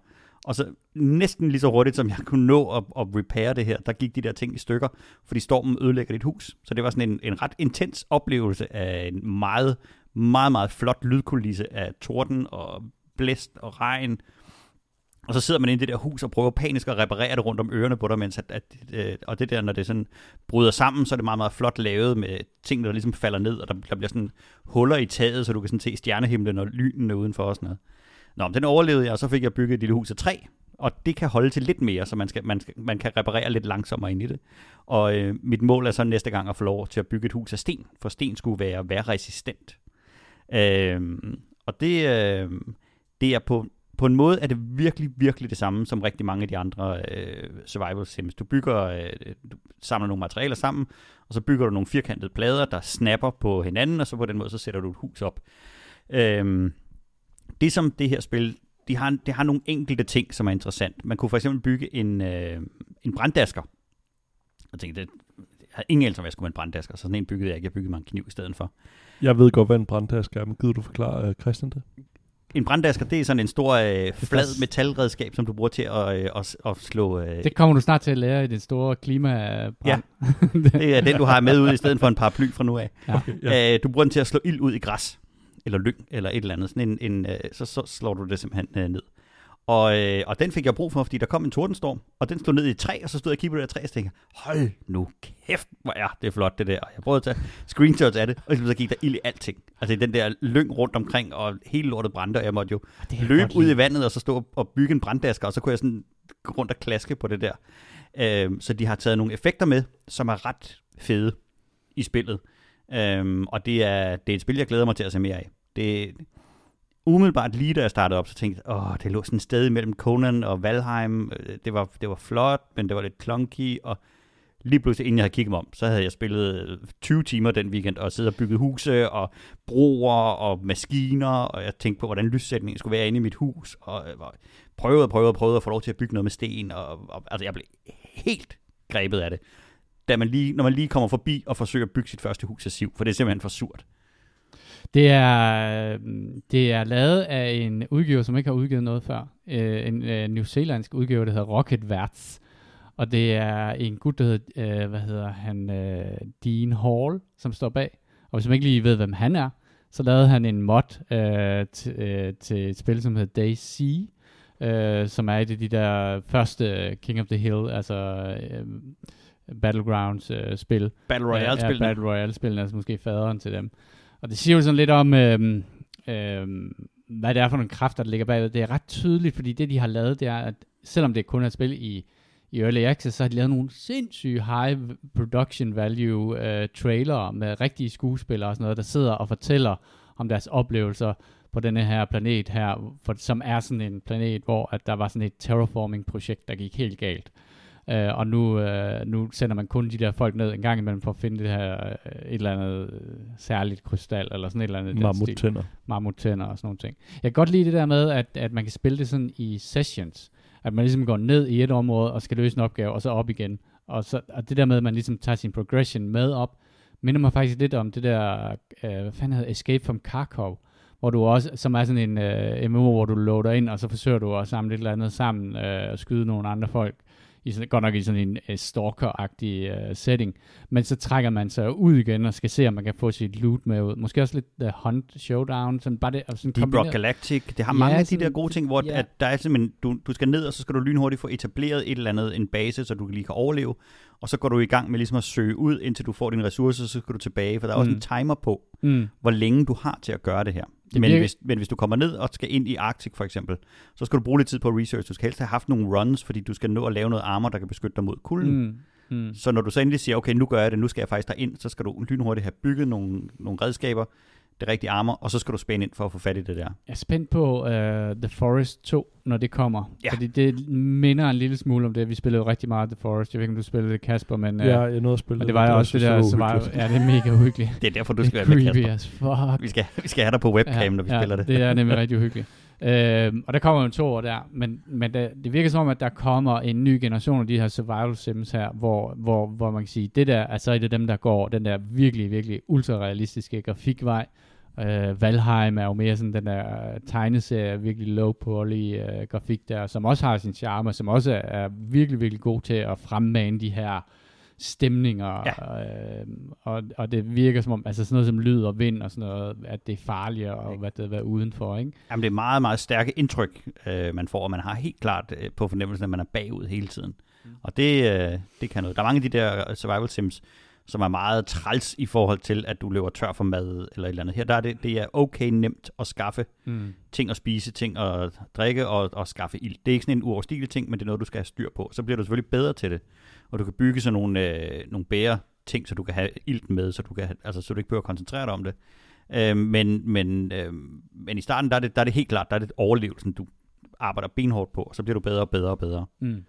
og så næsten lige så hurtigt, som jeg kunne nå at, at repair det her, der gik de der ting i stykker, fordi stormen ødelægger dit hus. Så det var sådan en, en ret intens oplevelse af en meget, meget, meget flot lydkulisse af torden og blæst og regn. Og så sidder man inde i det der hus og prøver panisk at reparere det rundt om ørerne på dig, mens at, at, at, øh, og det der, når det sådan bryder sammen, så er det meget, meget flot lavet med ting, der ligesom falder ned, og der, der bliver sådan huller i taget, så du kan sådan se stjernehimlen og lynene udenfor og sådan noget. Nå, men den overlevede jeg, og så fik jeg bygget et lille hus af træ, og det kan holde til lidt mere, så man, skal, man, skal, man kan reparere lidt langsommere ind i det. Og øh, mit mål er så næste gang at få lov til at bygge et hus af sten, for sten skulle være vejrresistent. Øh, og det, øh, det er på, på en måde er det virkelig, virkelig det samme som rigtig mange af de andre øh, survival sims. Du bygger, øh, du samler nogle materialer sammen, og så bygger du nogle firkantede plader, der snapper på hinanden, og så på den måde, så sætter du et hus op. Øh, det som det her spil, de har, det har nogle enkelte ting, som er interessant. Man kunne for eksempel bygge en, øh, en branddasker. Jeg tænkte, det, jeg havde ingen anelse om, hvad jeg skulle med en branddasker, så sådan en byggede jeg ikke. Jeg byggede mig en kniv i stedet for. Jeg ved godt, hvad en branddasker er, men gider du forklare uh, Christian det? En branddasker, det er sådan en stor øh, flad metalredskab, som du bruger til at, øh, at, at slå... Øh... Det kommer du snart til at lære i det store klimabrand. Ja, det er den, du har med ud i stedet for en paraply fra nu af. Ja. Okay, ja. Øh, du bruger den til at slå ild ud i græs eller lyng, eller et eller andet. Sådan en, en, øh, så, så slår du det simpelthen øh, ned. Og, øh, og den fik jeg brug for, fordi der kom en tordenstorm, og den stod ned i et træ, og så stod jeg og kiggede på det træ, og tænkte, hold nu kæft, hvor er det flot det der. Og jeg prøvede at tage screenshots af det, og så gik der ild i alting. Altså den der lyng rundt omkring, og hele lortet brændte, og jeg måtte jo løbe ud i vandet, og så stå og bygge en branddasker, og så kunne jeg sådan gå rundt og klaske på det der. Øh, så de har taget nogle effekter med, som er ret fede i spillet. Øhm, og det er, det er et spil, jeg glæder mig til at se mere af. Det, umiddelbart lige da jeg startede op, så tænkte jeg, åh, det lå sådan et sted mellem Conan og Valheim. Øh, det var, det var flot, men det var lidt clunky, og lige pludselig, inden jeg havde kigget mig om, så havde jeg spillet 20 timer den weekend, og siddet og bygget huse, og broer, og maskiner, og jeg tænkte på, hvordan lyssætningen skulle være inde i mit hus, og øh, prøvede og prøvede og prøvede at få lov til at bygge noget med sten, og, og altså jeg blev helt grebet af det, da man lige, når man lige kommer forbi og forsøger at bygge sit første hus af siv, for det er simpelthen for surt. Det er, det er lavet af en udgiver, som ikke har udgivet noget før. Øh, en øh, New Zealandsk udgiver, der hedder Rocket Verts. Og det er en gut, der hedder, øh, hvad hedder han, øh, Dean Hall, som står bag. Og hvis man ikke lige ved, hvem han er, så lavede han en mod øh, til, øh, til et spil, som hedder DayZ, øh, som er et af de der første King of the Hill, altså øh, Battlegrounds-spil. Øh, Battle Royale-spil. Ja, Battle Royale-spil, altså måske faderen til dem. Og det siger jo sådan lidt om, øh, øh, hvad det er for nogle kræfter, der ligger bagved. Det er ret tydeligt, fordi det, de har lavet, det er, at selvom det kun er et spil i, i Early Access, så har de lavet nogle sindssyge high production value øh, trailer med rigtige skuespillere og sådan noget, der sidder og fortæller om deres oplevelser på denne her planet her, for, som er sådan en planet, hvor at der var sådan et terraforming projekt, der gik helt galt. Øh, og nu, øh, nu sender man kun de der folk ned en gang imellem for at finde det her øh, et eller andet øh, særligt krystal, eller sådan et eller andet. Mammuttænder. Mammuttænder og sådan nogle ting. Jeg kan godt lide det der med, at, at man kan spille det sådan i sessions. At man ligesom går ned i et område og skal løse en opgave, og så op igen. Og, så, og det der med, at man ligesom tager sin progression med op, minder mig faktisk lidt om det der, øh, hvad fanden hedder Escape from Kharkov, hvor du også, som er sådan en øh, MMO, hvor du loader ind, og så forsøger du at samle et eller andet sammen øh, og skyde nogle andre folk. I sådan, godt nok i sådan en uh, stalker-agtig uh, setting. Men så trækker man sig ud igen og skal se, om man kan få sit loot med ud. Måske også lidt The Hunt Showdown. Sådan bare det, og sådan Deep Rock kombineret- Galactic, det har Ja, mange af de der gode ting, hvor ja. at der er simpelthen, du, du skal ned, og så skal du lynhurtigt få etableret et eller andet, en base, så du lige kan overleve, og så går du i gang med ligesom at søge ud, indtil du får dine ressourcer, så skal du tilbage, for der er også Mm. en timer på, Mm. hvor længe du har til at gøre det her. Det men, virker- hvis, men hvis du kommer ned og skal ind i Arctic for eksempel, så skal du bruge lidt tid på research. Du skal helst have haft nogle runs, fordi du skal nå at lave noget armor, der kan beskytte dig mod kulden. Mm. Mm. Så når du så endelig siger, okay, nu gør jeg det, nu skal jeg faktisk derind, så skal du lynhurtigt have bygget nogle, nogle redskaber, det rigtige armor, og så skal du spænde ind for at få fat i det der. Jeg er spændt på uh, The Forest 2, når det kommer. Ja. Fordi det minder en lille smule om det. Vi spillede jo rigtig meget The Forest. Jeg ved ikke, om du spillede det, Kasper, men... Uh, Ja, jeg nåede at spille og det var jo også det der survival. Ja, det er mega uhyggeligt. Det er derfor, du det skal være med, Kasper. as fuck. Vi skal, vi skal have dig på webcam, når vi spiller det. det er nemlig rigtig uhyggeligt. Øh, og der kommer jo to år der, men, men det, det virker som om, at der kommer en ny generation af de her survival sims her, hvor, hvor, hvor man kan sige, det der altså er det dem, der går den der virkelig, virkelig ultra-realistiske grafikvej. Øh, Valheim er jo mere sådan den der øh, tegneserie, virkelig low poly øh, grafik der, som også har sin charme, som også er, er virkelig, virkelig god til at fremmane de her stemninger, ja. øh, og, og det virker som om, altså sådan noget som lyd og vind og sådan noget, at det er farligt at hvad det, være udenfor, ikke? Jamen, det er meget, meget stærke indtryk, øh, man får, og man har helt klart øh, på fornemmelsen, at man er bagud hele tiden. Mm. Og det, øh, det kan noget. Der er mange af de der survival sims, som er meget træls i forhold til, at du løber tør for mad eller et eller andet. Her der er det, det er okay nemt at skaffe Mm. ting at spise, ting at drikke og, og skaffe ild. Det er ikke sådan en uoverstigelig ting, men det er noget, du skal have styr på. Så bliver du selvfølgelig bedre til det. Og du kan bygge sådan nogle, øh, nogle bære ting, så du kan have ilt med, så du, kan altså, så du ikke behøver at koncentrere dig om det. Øh, men, men, øh, men i starten, der er, det, der er det helt klart, der er det overlevelsen, du arbejder benhårdt på, og så bliver du bedre og bedre og bedre. Mm.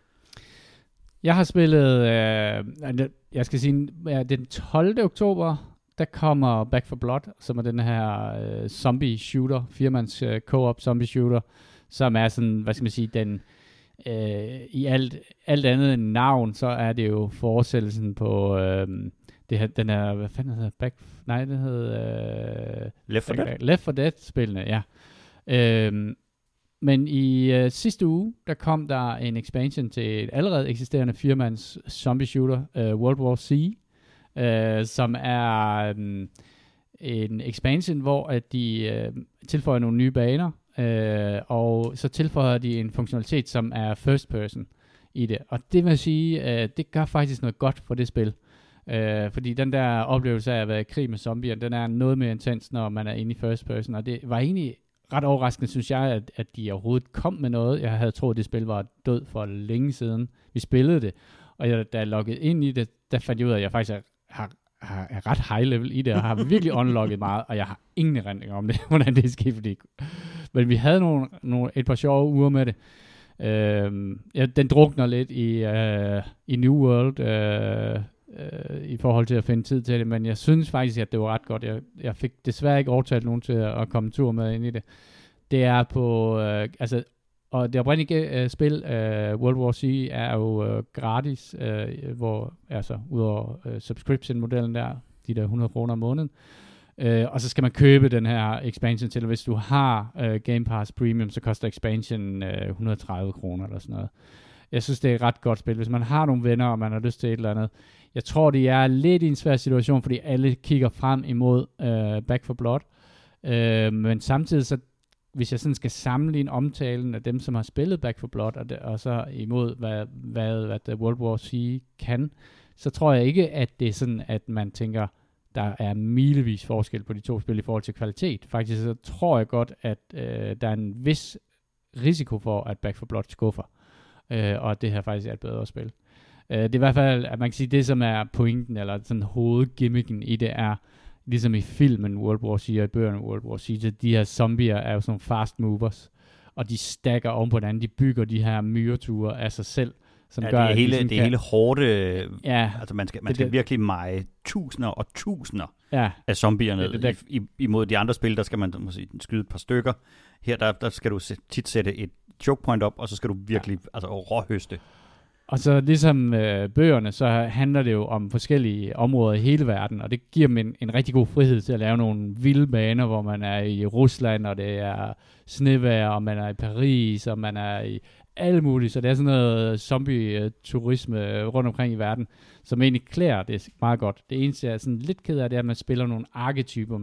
Jeg har spillet, øh, jeg skal sige, ja, den 12. oktober, der kommer Back for Blood, som er den her øh, zombie shooter, firmands øh, co-op zombie shooter, som er sådan, hvad skal man sige, den, øh, i alt, alt andet end navn, så er det jo fortsættelsen på øh, det her, den her, hvad fanden hedder Back, nej, den hedder øh, Left 4 Dead? Left 4 Dead-spillene, ja. Øhm, men i øh, sidste uge, der kom der en expansion til et allerede eksisterende firmands zombie shooter, øh, World War C, øh, som er øh, en expansion, hvor at de øh, tilføjer nogle nye baner, øh, og så tilføjer de en funktionalitet, som er first person i det. Og det vil sige, øh, det gør faktisk noget godt for det spil. Øh, fordi den der oplevelse af at være i krig med zombier, den er noget mere intens, når man er inde i first person. Og det var egentlig ret overraskende, synes jeg, at, at de overhovedet kom med noget. Jeg havde troet, at det spil var død for længe siden. Vi spillede det, og jeg, da jeg loggede ind i det, der fandt jeg ud af, at jeg faktisk er, har, har, er ret high level i det, og har virkelig unlocket meget, og jeg har ingen erindring om det, hvordan det er sket, fordi... Men vi havde nogle, nogle, et par sjove uger med det. Øh, ja, den drukner lidt i, øh, i New World, øh, øh, i forhold til at finde tid til det, men jeg synes faktisk, at det var ret godt. Jeg, jeg fik desværre ikke overtalt nogen til at, at komme tur med ind i det. Det er på, øh, altså, og det oprindelige øh, spil, øh, World War C, er jo øh, gratis, øh, hvor, altså, udover øh, subscription-modellen der, de der 100 kroner om måneden, Øh, Øh, og så skal man købe den her expansion til, og hvis du har øh, Game Pass Premium, så koster expansion øh, 130 kroner eller sådan noget. Jeg synes, det er et ret godt spil. Hvis man har nogle venner, og man har lyst til et eller andet. Jeg tror, det er lidt i en svær situation, fordi alle kigger frem imod øh, Back for Blood. Øh, men samtidig så, hvis jeg sådan skal sammenligne omtalen af dem, som har spillet Back for Blood, og, det, og så imod, hvad, hvad, hvad The World War C kan, så tror jeg ikke, at det er sådan, at man tænker, der er milevis forskel på de to spil i forhold til kvalitet. Faktisk så tror jeg godt, at øh, der er en vis risiko for, at Back for Blood skuffer, øh, og at det her faktisk er et bedre spil. Øh, det er i hvert fald, at man kan sige, det som er pointen, eller sådan hovedgimmicken i det er, ligesom i filmen World War Z og i bøgerne World War Z, så de her zombier er jo sådan fast movers, og de stakker oven på hinanden, de bygger de her myreture af sig selv, som Ja, gør, det er at de hele, sådan det er kan- hele hårde... Ja, Altså, man skal, man Det- skal det- virkelig meje tusinder og tusinder ja, af zombier Det- ned. det I, imod de andre spil, der skal man måske skyde et par stykker. Her, der, der skal du tit sætte et choke point op, og så skal du virkelig altså, råhøste. Og så ligesom øh, bøgerne, så handler det jo om forskellige områder i hele verden, og det giver dem en, en rigtig god frihed til at lave nogle vilde baner, hvor man er i Rusland, og det er snevejr, og man er i Paris, og man er i alle mulige, så det er sådan noget zombie-turisme rundt omkring i verden, som egentlig klæder det meget godt. Det eneste, jeg er sådan lidt ked af, det er, at man spiller nogle arketyper.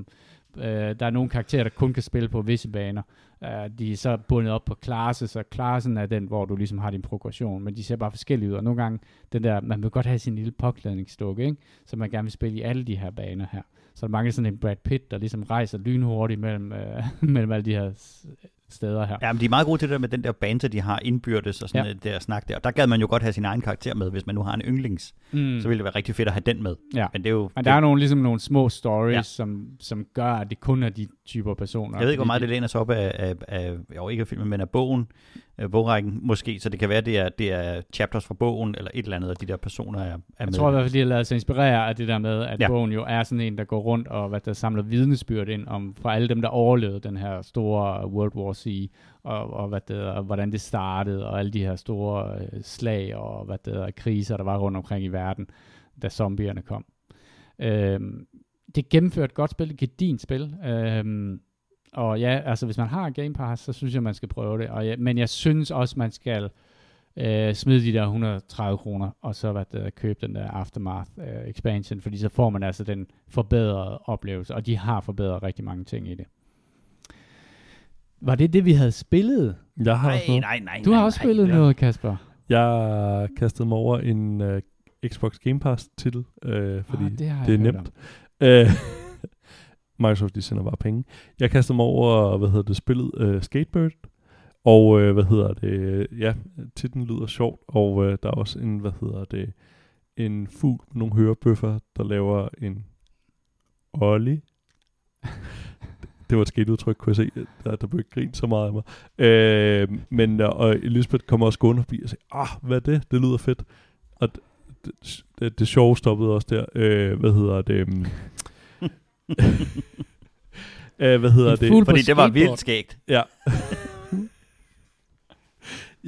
Øh, der er nogle karakterer, der kun kan spille på visse baner. Uh, de er så bundet op på klasse, så klassen er den, hvor du ligesom har din progression, men de ser bare forskellige ud, og nogle gange, den der, man vil godt have sin lille påklædningsdukke, ikke? så man gerne vil spille i alle de her baner her. Så der mangler sådan en Brad Pitt, der ligesom rejser lynhurtigt mellem, øh, mellem alle de her steder her. Ja, men de er meget gode til det der med den der banter, de har indbyrdes og sådan Ja. der snak der. Og der gad man jo godt have sin egen karakter med, hvis man nu har en yndlings. Mm. Så ville det være rigtig fedt at have den med. Ja. Men det er jo... Men der er nogle, ligesom nogle små stories. Ja. som, som gør, at det kun er de typer personer. Jeg ved ikke, hvor meget de- det læner sig op af, af, af jo ikke af filmen, men af bogen, af bogrækken måske, så det kan være, det er, det er chapters fra bogen, eller et eller andet, og de der personer er, er med. Jeg tror i hvert fald, de har lavet sig inspirere af det der med, at. Ja. bogen jo er sådan en, der går rundt og hvad der samler vidnesbyrd ind om fra alle dem, der overlevede den her store World War C, og, og, hvad det, og hvordan det startede, og alle de her store øh, slag og hvad det, og kriser, der var rundt omkring i verden, da zombierne kom. Øhm, det er gennemført et godt spil, et gedint spil. Øhm, og ja, altså hvis man har Game Pass, så synes jeg, man skal prøve det. Og ja, men jeg synes også, man skal øh, smide de der 130 kroner, og så hvad det, købe den der Aftermath øh, expansion, fordi så får man altså den forbedrede oplevelse, og de har forbedret rigtig mange ting i det. Var det det, vi havde spillet? Jeg har, også Nej, noget. nej, nej. Du har nej, også nej, spillet nej. noget, Kasper. jeg kastede mig over en uh, Xbox Game Pass titel, øh, fordi ah, det, det er nemt. om. Øh, Microsoft, de sender bare penge. Jeg kastede mig over, hvad hedder det, spillet uh, Skatebird. Og uh, hvad hedder det, ja, titlen lyder sjovt, og uh, der er også en, hvad hedder det, en fugl med nogle hørebøffer, der laver en ollie. det var et skateudtryk, kunne jeg se. Der, der blev ikke grint så meget af mig. Øh, men øh, og Elisabeth kommer også gående forbi og siger, ah, hvad er det? Det lyder fedt. Og det, det, det, sjove stoppede også der. Øh, hvad hedder det? um, øh, hvad hedder det? Fordi det var vildt skægt. Ja.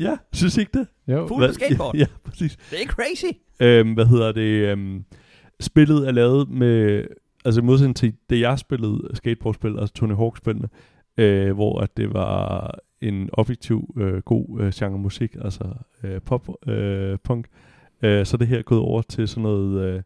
ja, synes I ikke det? Jo. Fugl på skateboard. Ja, præcis. Det er crazy. Øhm, hvad hedder det? Øhm, spillet er lavet med... Altså modsætning til det, jeg spillede skateboardspil, altså Tony Hawk-spillene, øh, hvor at det var en objektiv øh, god øh, genre musik, altså øh, pop, øh, punk, øh, så er det her gået over til sådan noget øh,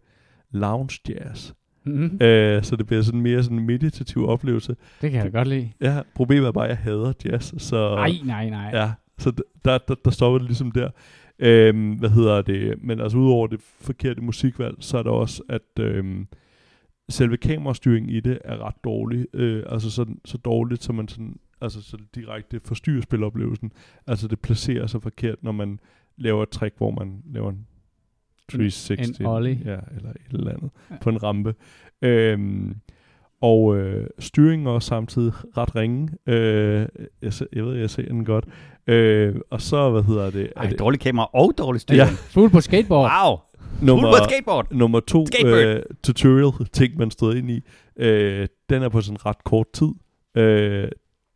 lounge jazz. Mm-hmm. Øh, så det bliver sådan mere sådan en meditativ oplevelse. Det kan jeg da godt lide. Ja, problemet er bare, at jeg hader jazz, så... Nej, nej, nej. Ja, så der, der, der stopper det ligesom der. Øhm, hvad hedder det? Men altså udover det forkerte musikvalg, så er der også, at øhm, selve kamerastyringen i det er ret dårlig. Øh, altså så, så dårligt, så man sådan, altså så direkte forstyrrer spiloplevelsen. Altså det placerer sig forkert, når man laver et trick, hvor man laver en 360. En ollie. Ja, eller et eller andet Ja. på en rampe. Øhm, og øh, styringen er også samtidig ret ringe. Øh, jeg, se- jeg ved, jeg ser den godt. Øh, og så, hvad hedder det? Ej, det dårlig kamera og dårlig styring. Ja. Fugl på skateboard. Wow. Nummer, på skateboard. nummer to Skateboard. øh, tutorial ting, man stod ind i. Øh, den er på sådan ret kort tid. Øh,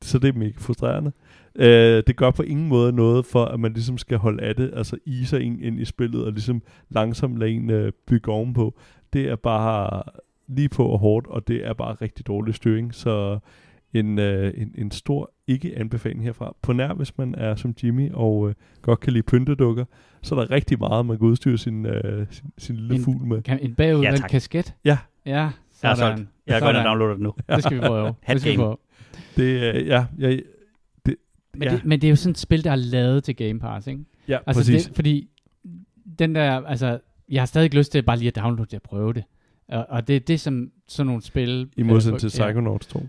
så det er mega frustrerende. Øh, det gør på ingen måde noget for, at man ligesom skal holde af det, altså ise en ind i spillet, og ligesom langsomt lade en øh, bygge ovenpå. Det er bare lige på og hårdt, og det er bare rigtig dårlig styring, så en, øh, en, en stor ikke-anbefaling herfra. På nær, hvis man er som Jimmy og øh, godt kan lide pyntedukker, så er der rigtig meget, man kan udstyre sin, øh, sin, sin lille En- fugl med. Kan, en bagud Ja, kasket? Ja. Ja, sådan. Jeg går ind og Sådan. downloader det nu. Det skal vi prøve. det skal vi Hat prøve. Det, øh, ja, jeg, Men, Ja. det, men det er jo sådan et spil, der er lavet til Game Pass, ikke? ja Altså præcis. det, fordi den der, altså, jeg har stadig lyst til bare lige at downloade det og prøve det. Og, og det er det, som sådan nogle spil... I modsætning øh, til Psychonauts 2.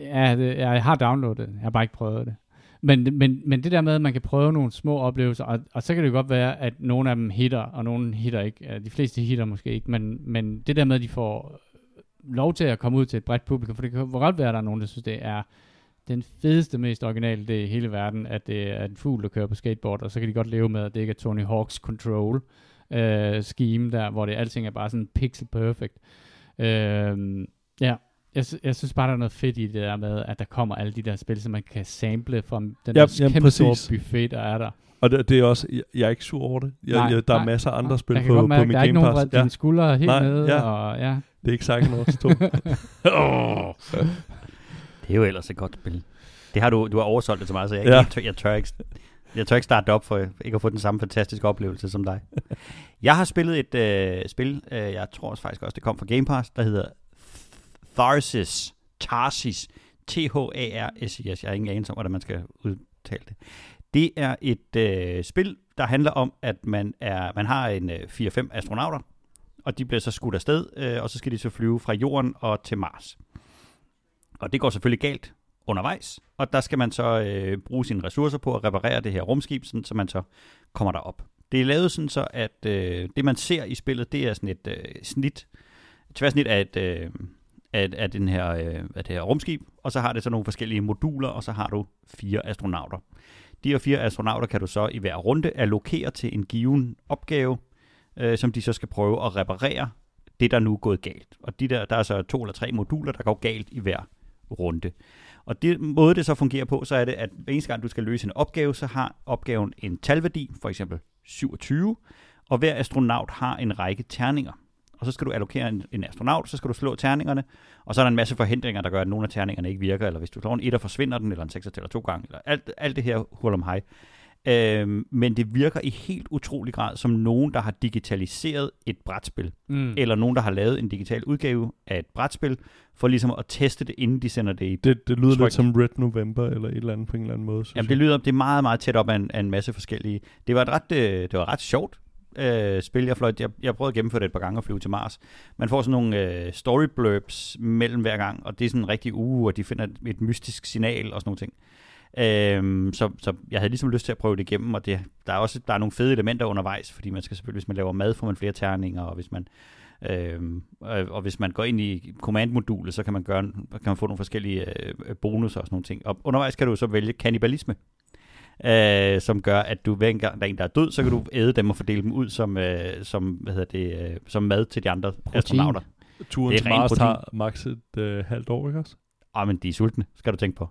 Ja, det, jeg har downloadet det. Jeg har bare ikke prøvet det. Men, men, men det der med, at man kan prøve nogle små oplevelser, og, og så kan det jo godt være, at nogle af dem hitter, og nogle hitter ikke. De fleste hitter måske ikke, men, men det der med, at de får lov til at komme ud til et bredt publikum, for det kan godt være, at der er nogen, der synes, det er, den fedeste, mest originale idé i hele verden, at det er en fugl, der kører på skateboard, og så kan de godt leve med, at det ikke er Tony Hawk's Control øh, scheme der, hvor det alting er bare sådan pixel perfect. Øh, ja, jeg, jeg synes bare, der er noget fedt i det der med, at der kommer alle de der spil, som man kan sample fra den Ja, der jamen, kæmpe store buffet, der er der. Og det, det er også, jeg, jeg er ikke sur over det. Jeg, Nej, jeg, der nej, er masser af andre nej. spil på, godt på min der er ikke Game nogen, Pass. der Ja, dine skuldre helt Nej, nede, ja. og ja. det er ikke Psychonauts 2. oh. Det er jo ellers et godt spil. Det har du, du har oversolgt det til mig, så jeg, Ja. jeg, tør, jeg, tør ikke, jeg tør ikke starte op for ikke at få den samme fantastiske oplevelse som dig. Jeg har spillet et øh, spil, øh, jeg tror også faktisk også, det kom fra Game Pass, der hedder Tharsis. Tarsis. T-H-A-R-S-I-S. Jeg har ingen anelse om, hvordan man skal udtale det. Det er et øh, spil, der handler om, at man, er, man har en øh, 4-5 astronauter, og de bliver så skudt afsted, øh, og så skal de så flyve fra jorden og til Mars. Og det går selvfølgelig galt undervejs, og der skal man så øh, bruge sine ressourcer på at reparere det her rumskib, sådan, så man så kommer derop. Det er lavet sådan så, at øh, det man ser i spillet, det er sådan et øh, snit, tværsnit af, et, øh, af, af, den her, øh, af det her rumskib, og så har det så nogle forskellige moduler, og så har du fire astronauter. De her fire astronauter kan du så i hver runde allokere til en given opgave, øh, som de så skal prøve at reparere det, der nu er gået galt. Og de der, der er så to eller tre moduler, der går galt i hver runde. Og det måde, det så fungerer på, så er det, at hver eneste gang, du skal løse en opgave, så har opgaven en talværdi, for eksempel 27, og hver astronaut har en række terninger. Og så skal du allokere en, en astronaut, så skal du slå terningerne, og så er der en masse forhindringer, der gør, at nogle af terningerne ikke virker, eller hvis du slår en etter, forsvinder den, eller en 6 tæller to gange, eller alt, alt det her hul om hej. Øhm, men det virker i helt utrolig grad som nogen, der har digitaliseret et brætspil Mm. eller nogen, der har lavet en digital udgave af et brætspil, for ligesom at teste det, inden de sender det i... Det, det lyder Tryk. lidt som Red November, eller et eller andet på en eller anden måde. Jamen, jeg. det lyder, det er meget, meget tæt op af en, af en masse forskellige... Det var et ret, øh, det var et ret sjovt øh, spil, jeg fløjt. Jeg, jeg prøvede at gennemføre det et par gange og flyve til Mars. Man får sådan nogle øh, story blurbs mellem hver gang, og det er sådan en rigtig uge, og de finder et, et mystisk signal og sådan nogle ting. Øhm, så, så jeg havde ligesom lyst til at prøve det igennem, og det, der er også der er nogle fede elementer undervejs, fordi man skal selvfølgelig, hvis man laver mad, får man flere terninger, og hvis man Øhm, og, og hvis man går ind i command-modulet, så kan man, gøre, kan man få nogle forskellige øh, bonusser og sådan nogle ting. Og undervejs kan du så vælge kannibalisme, øh, som gør, at du hver en gang der er en, der er død, så kan du æde dem og fordele dem ud som, øh, som, hvad hedder det, øh, som mad til de andre Protein. astronauter. Turen det er til Mars protein. tager max et øh, halvt år, ikke også? Ah, men de er sultne, skal du tænke på.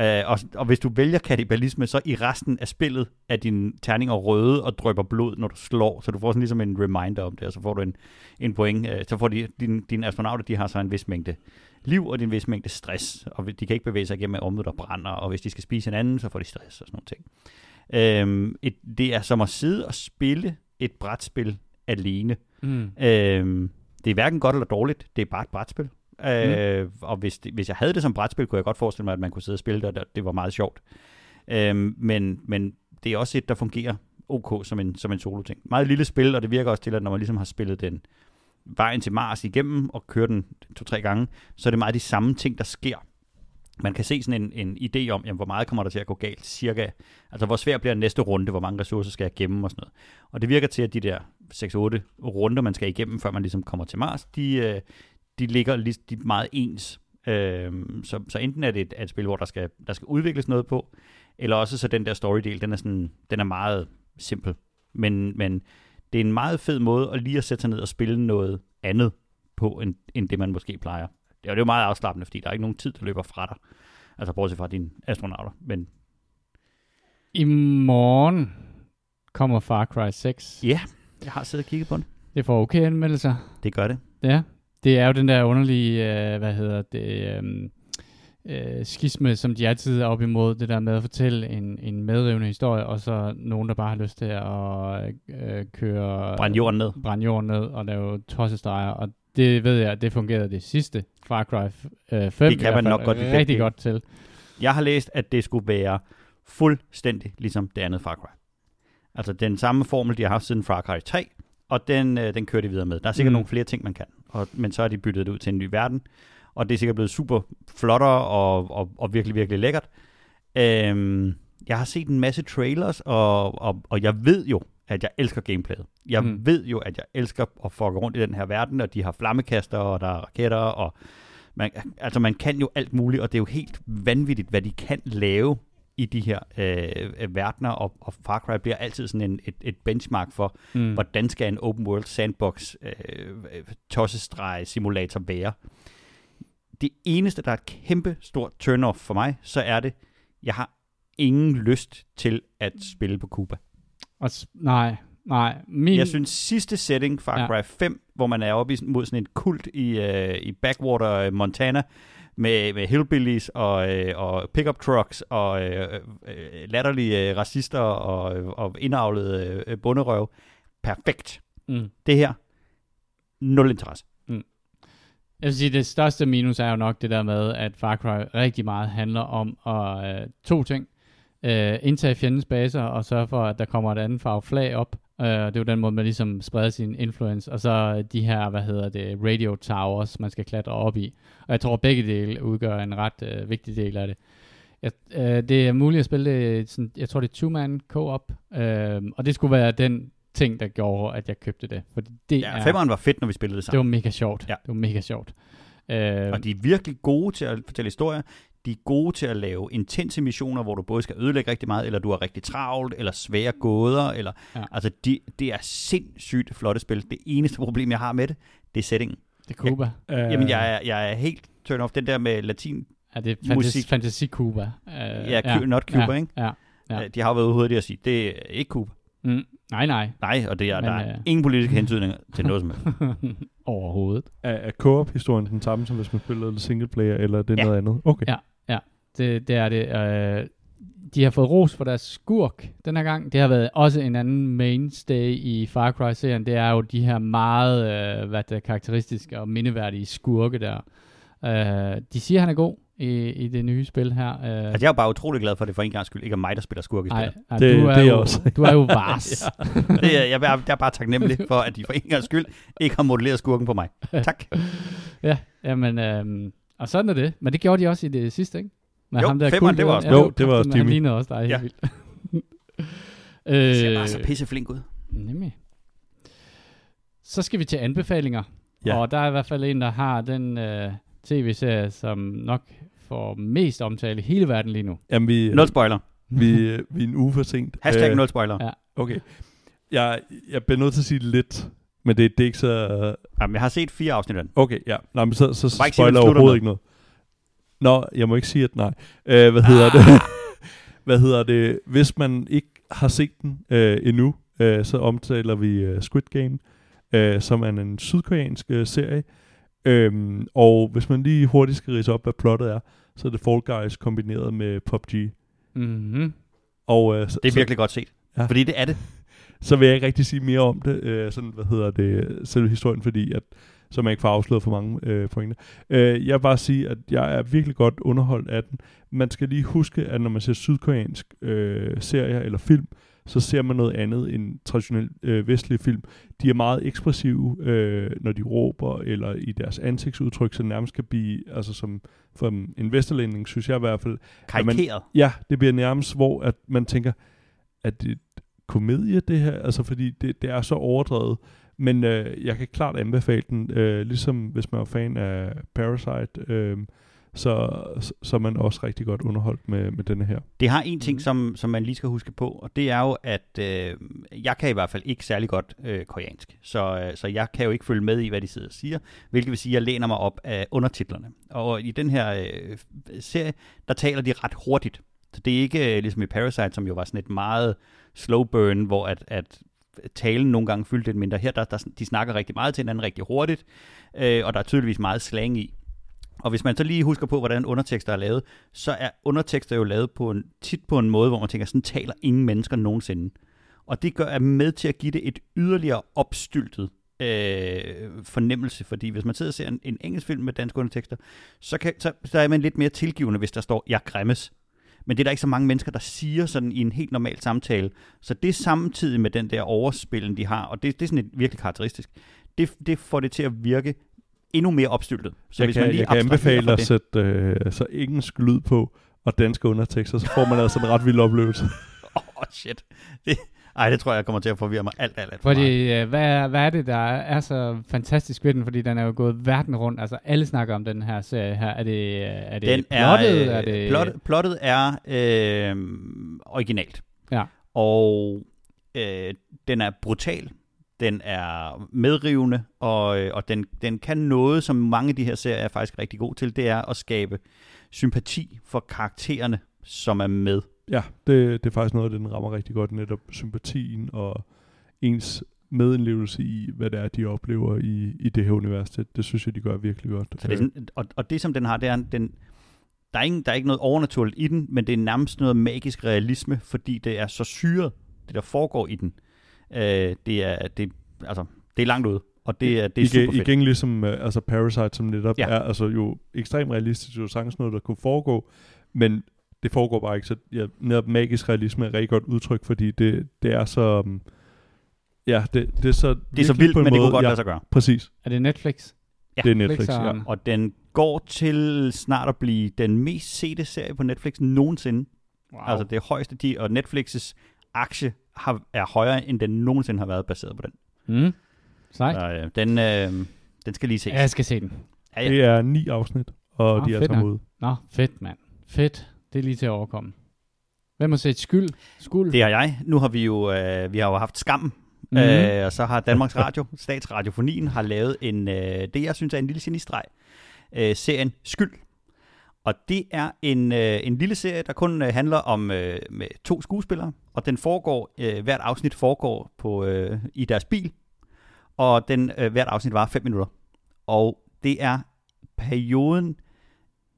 Øh, og, og hvis du vælger kannibalisme, så i resten af spillet er dine terninger røde og drøber blod, når du slår, så du får sådan ligesom en reminder om det, og så får du en, en point. Øh, så får de, dine, dine astronauter, de har så en vis mængde liv og en vis mængde stress, og de kan ikke bevæge sig igennem området, der brænder, og hvis de skal spise hinanden, så får de stress og sådan nogle ting. Øhm, et, det er som at sidde og spille et brætspil alene. Mm. Øhm, det er hverken godt eller dårligt, det er bare et brætspil. Mm. Øh, og hvis, det, hvis jeg havde det som brætspil, kunne jeg godt forestille mig, at man kunne sidde og spille det, og det- var meget sjovt. Øh, men, men det er også et, der fungerer ok som en, som en solo-ting. Meget lille spil, og det virker også til, at når man ligesom har spillet den vejen til Mars igennem, og kørt den to-tre gange, så er det meget de samme ting, der sker. Man kan se sådan en, en idé om, jamen, hvor meget kommer der til at gå galt, cirka. Altså, hvor svært bliver næste runde, hvor mange ressourcer skal jeg gemme og sådan noget. Og det virker til, at de der 6-8 runder, man skal igennem, før man ligesom kommer til Mars, de, øh, de ligger lige, de meget ens. Øhm, så, så enten er det et, et spil, hvor der skal, der skal udvikles noget på, eller også så den der story-del, den er, sådan, den er meget simpel. Men, men det er en meget fed måde at lige at sætte sig ned og spille noget andet på, end, end det man måske plejer. Er det er jo meget afslappende, fordi der er ikke nogen tid, der løber fra dig. Altså bortset fra dine astronauter. Men I morgen kommer Far Cry 6. ja, jeg har siddet og kigget på den. Det får okay anmeldelser. Det gør det. Ja, det er jo den der underlige, øh, hvad hedder det, øhm, øh, skisme, som de altid er op imod, det der med at fortælle en, en medrivende historie, og så nogen, der bare har lyst til at øh, køre... Brænd jorden ned. Brænde jorden ned og lave tossestreger, og det ved jeg, det fungerede det sidste Far Cry øh, 5. Det kan man nok godt Rigtig dele. godt til. Jeg har læst, at det skulle være fuldstændig ligesom det andet Far Cry. Altså den samme formel, de har haft siden Far Cry 3, og den, øh, den kører de videre med. Der er sikkert mm. nogle flere ting, man kan, og, men så har de byttet det ud til en ny verden, og det er sikkert blevet super flottere og, og, og virkelig, virkelig lækkert. Øhm, jeg har set en masse trailers, og, og, og jeg ved jo, at jeg elsker gameplayet. Jeg Mm. ved jo, at jeg elsker at fucke rundt i den her verden, og de har flammekaster, og der er raketter, og Man, altså man kan jo alt muligt, og det er jo helt vanvittigt, hvad de kan lave i de her øh, verdener, og, og Far Cry bliver altid sådan en, et, et benchmark for, mm. hvordan skal en open world sandbox øh, tossestreg simulator være. Det eneste, der er et kæmpe stort turn-off for mig, så er det, jeg har ingen lyst til at spille på Cuba. Og, nej, nej. Min... Jeg synes sidste setting, Far Cry ja. 5, hvor man er oppe mod sådan en kult i, øh, i Backwater, Montana, med, med hillbillies og, øh, og pickup trucks og øh, øh, latterlige øh, racister og, og indavlede øh, bunderøv. Perfekt. Mm. Det her, nul interesse. Mm. Jeg vil sige, det største minus er jo nok det der med, at Far Cry rigtig meget handler om at, øh, to ting. Øh, indtage fjendens baser og sørge for, at der kommer et andet farve flag op. Øh, det er jo den måde, man ligesom spreder sin influence. Og så de her, hvad hedder det, radio towers, man skal klatre op i. Og jeg tror, at begge dele udgør en ret øh, vigtig del af det. Jeg, øh, det er muligt at spille det, sådan, jeg tror det er two-man co-op, øh, og det skulle være den ting, der gjorde, at jeg købte det. Fordi det ja, femmeren var fedt, når vi spillede det sammen. Det var mega sjovt. Ja. Det var mega sjovt. Øh, og de er virkelig gode til at fortælle historier. De er gode til at lave intense missioner, hvor du både skal ødelægge rigtig meget, eller du har rigtig travlt, eller svære gåder. Eller, ja. Altså, de, det er sindssygt flotte spil. Det eneste problem, jeg har med det, det er settingen. Det er Cuba. Jeg, øh. Jamen, jeg er, jeg er helt turn off. Den der med latin Ja, det er fantasy, musik. fantasy Cuba. Uh, ja, ja, not Cuba, ja, ikke? Ja, ja. De har jo været ude at sige, det er ikke Cuba. Mm, nej, nej. Nej, og det er, Men, der er uh... ingen politiske hentydninger til noget som helst. Overhovedet. Er, er co-op-historien den samme, som hvis man spiller single player, eller er det ja. noget andet? Okay. Ja, ja. Det, det er det. Uh, de har fået ros for deres skurk den her gang. Det har været også en anden mainstay i Far Cry-serien. Det er jo de her meget uh, hvad det er, karakteristiske og mindeværdige skurke der. Uh, de siger, han er god i, i det nye spil her. Uh, altså, jeg er bare utrolig glad for, at det for en gang skyld ikke er mig, der spiller skurk i spillet. Nej, det, du er det er jo, også. du er jo vars. ja, det er, jeg, er, jeg er bare taknemmelig for, at de for en gang skyld ikke har modelleret skurken på mig. Tak. ja, jamen, øhm, og sådan er det. Men det gjorde de også i det sidste, ikke? Men jo, ham der femmeren, det var også. Ja, jo, det var også Jimmy. Han lignede også dig ja. helt vildt. det ser bare så øh, pisse flink ud. Nemlig. Så skal vi til anbefalinger. Ja. Og der er i hvert fald en, der har den øh, tv-serie, som nok får mest omtale i hele verden lige nu. Jamen, vi, nul spoiler. Vi, vi er en uge for sent. Hashtag uh, nul spoiler. Ja. Okay. Jeg, jeg bliver nødt til at sige lidt, men det, det er ikke så... Jamen, jeg har set fire afsnit af den. Okay, ja. Nå, men så, så spoiler overhovedet ikke noget. Nå, jeg må ikke sige, at nej. Uh, hvad hedder ah. det? hvad hedder det? Hvis man ikke har set den uh, endnu, uh, så omtaler vi uh, Squid Game, uh, som er en sydkoreansk uh, serie. Um, og hvis man lige hurtigt skal rise op, hvad plottet er, så er det Fall Guys kombineret med PUBG. Mm-hmm. Og, uh, så, det er virkelig så, godt set. Ja. Fordi det er det. Så vil jeg ikke rigtig sige mere om det, uh, sådan, hvad hedder det, selve historien, fordi at så man ikke får afsløret for mange øh, pointer. Øh, jeg vil bare sige, at jeg er virkelig godt underholdt af den. Man skal lige huske, at når man ser sydkoreansk øh, serier eller film, så ser man noget andet end traditionel øh, vestlig film. De er meget ekspressive, øh, når de råber, eller i deres ansigtsudtryk, så nærmest kan blive, altså som for en vesterlænding, synes jeg i hvert fald. Karikeret. Ja, det bliver nærmest, hvor at man tænker, at det komedie, det her, altså fordi det, det er så overdrevet. Men øh, jeg kan klart anbefale den, øh, ligesom hvis man er fan af Parasite, øh, så, så er man også rigtig godt underholdt med, med denne her. Det har en ting, mm. som, som man lige skal huske på, og det er jo, at øh, jeg kan i hvert fald ikke særlig godt øh, koreansk, så, øh, så jeg kan jo ikke følge med i, hvad de sidder og siger, hvilket vil sige, at jeg læner mig op af undertitlerne. Og i den her øh, serie, der taler de ret hurtigt. Så det er ikke øh, ligesom i Parasite, som jo var sådan et meget slow burn, hvor at, at talen nogle gange fyldte lidt mindre. Her, der, der, de snakker rigtig meget til hinanden rigtig hurtigt, øh, og der er tydeligvis meget slang i. Og hvis man så lige husker på, hvordan undertekster er lavet, så er undertekster jo lavet på en, tit på en måde, hvor man tænker, sådan taler ingen mennesker nogensinde. Og det gør er med til at give det et yderligere opstyltet øh, fornemmelse, fordi hvis man sidder og ser en, en engelsk film med danske undertekster, så, kan, så, så er man lidt mere tilgivende, hvis der står, jeg græmmes. Men det er der ikke så mange mennesker, der siger sådan i en helt normal samtale. Så det samtidig med den der overspillen, de har, og det, det er sådan et virkelig karakteristisk. Det, det får det til at virke endnu mere opstyltet. Så jeg hvis kan, man lige jeg kan anbefale at sætte øh, så engelsk lyd på og danske undertekster, så får man altså en ret vild oplevelse. Åh, oh, shit. Det, Ej, det tror jeg kommer til at forvirre mig alt, alt, alt for meget. Fordi, øh, hvad, hvad er det, der er så fantastisk ved den? Fordi den er jo gået verden rundt. Altså, alle snakker om den her serie her. Er det, øh, er det Den plottet? er, Er, det... plottet, plottet er øh, originalt. Ja. Og øh, den er brutal. Den er medrivende, og, øh, og den, den kan noget, som mange af de her serier er faktisk rigtig god til, det er at skabe sympati for karaktererne, som er med. Ja, det, det er faktisk noget den rammer rigtig godt, netop sympatien og ens medindlevelse i, hvad det er, de oplever i, i det her univers. Det, det synes jeg, de gør virkelig godt. Så det er sådan, og, og det, som den har, det er, den, der, er ingen, der er ikke noget overnaturligt i den, men det er nærmest noget magisk realisme, fordi det er så syret, det der foregår i den. Øh, det, er, det, altså, det er langt ude, og det er, det er igen, super fedt. igen ligesom uh, altså Parasite, som netop Ja. ja. er altså jo ekstremt realistisk, jo sagtens noget, der kunne foregå, men det foregår bare ikke, så ja, netop magisk realisme er et rigtig godt udtryk, fordi det, det er så... Um, ja, det, det er så Det er så vildt, på en men det kunne måde- godt ja, lade sig gøre. Præcis, Er det Netflix? Ja, det er Netflix, Netflix ja. og- Og den går til snart at blive den mest sete serie på Netflix nogensinde. Wow. Altså det højeste, de, og Netflix's aktie har, er højere, end den nogensinde har været baseret på den. Mm. Sejt. Så øh, den, øh, den skal lige ses. Ja, jeg skal se den. Ja, ja. Det er ni afsnit, og Ah, de er fedt sammen nok. ude. Nå, fedt, mand. Fedt. Det er lige til at overkomme. Hvem har set skyld? Skuld? Det har jeg. Nu har vi jo, øh, vi har jo haft skam, mm-hmm. øh, og så har Danmarks Radio, Statsradiofonien, har lavet en, øh, det jeg synes er en lille genistreg, øh, serien Skyld. Og det er en, øh, en lille serie, der kun øh, handler om øh, med to skuespillere, og den foregår, øh, hvert afsnit foregår på, øh, i deres bil, og den, øh, hvert afsnit var 5 minutter. Og det er perioden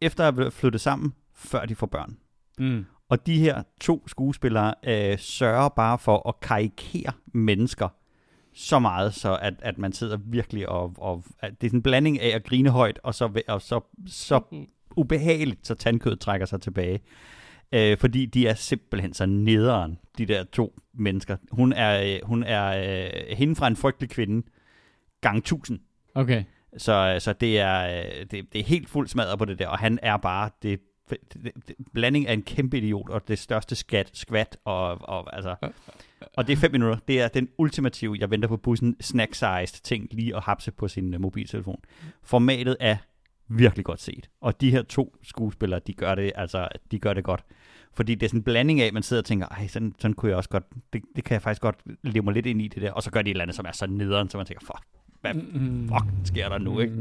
efter at have flyttet sammen, før de får børn. Mm. Og de her to skuespillere øh, sørger bare for at karikere mennesker så meget, så at, at man sidder virkelig og, og at det er sådan en blanding af at grine højt, og så, og så, så ubehageligt, så tandkødet trækker sig tilbage. Øh, fordi de er simpelthen så nederen, de der to mennesker. Hun er, øh, hun er øh, hende fra en frygtelig kvinde, gang tusind. Okay. Så, så det, er, øh, det, det er helt fuldt smadret på det der, og han er bare det, det, det, det blanding af en kæmpe idiot og det største skat, skvat, og, og, altså, og det er fem minutter. Det er den ultimative, jeg venter på bussen, snack-sized ting lige at hapse på sin uh, mobiltelefon. Formatet er virkelig godt set, og de her to skuespillere, de gør det, altså, de gør det godt. Fordi det er sådan en blanding af, at man sidder og tænker, ej, sådan, sådan kunne jeg også godt, det, det kan jeg faktisk godt leve mig lidt ind i det der, og så gør de et eller andet, som er så nederen, så man tænker, fuck, hvad fuck sker der nu, ikke?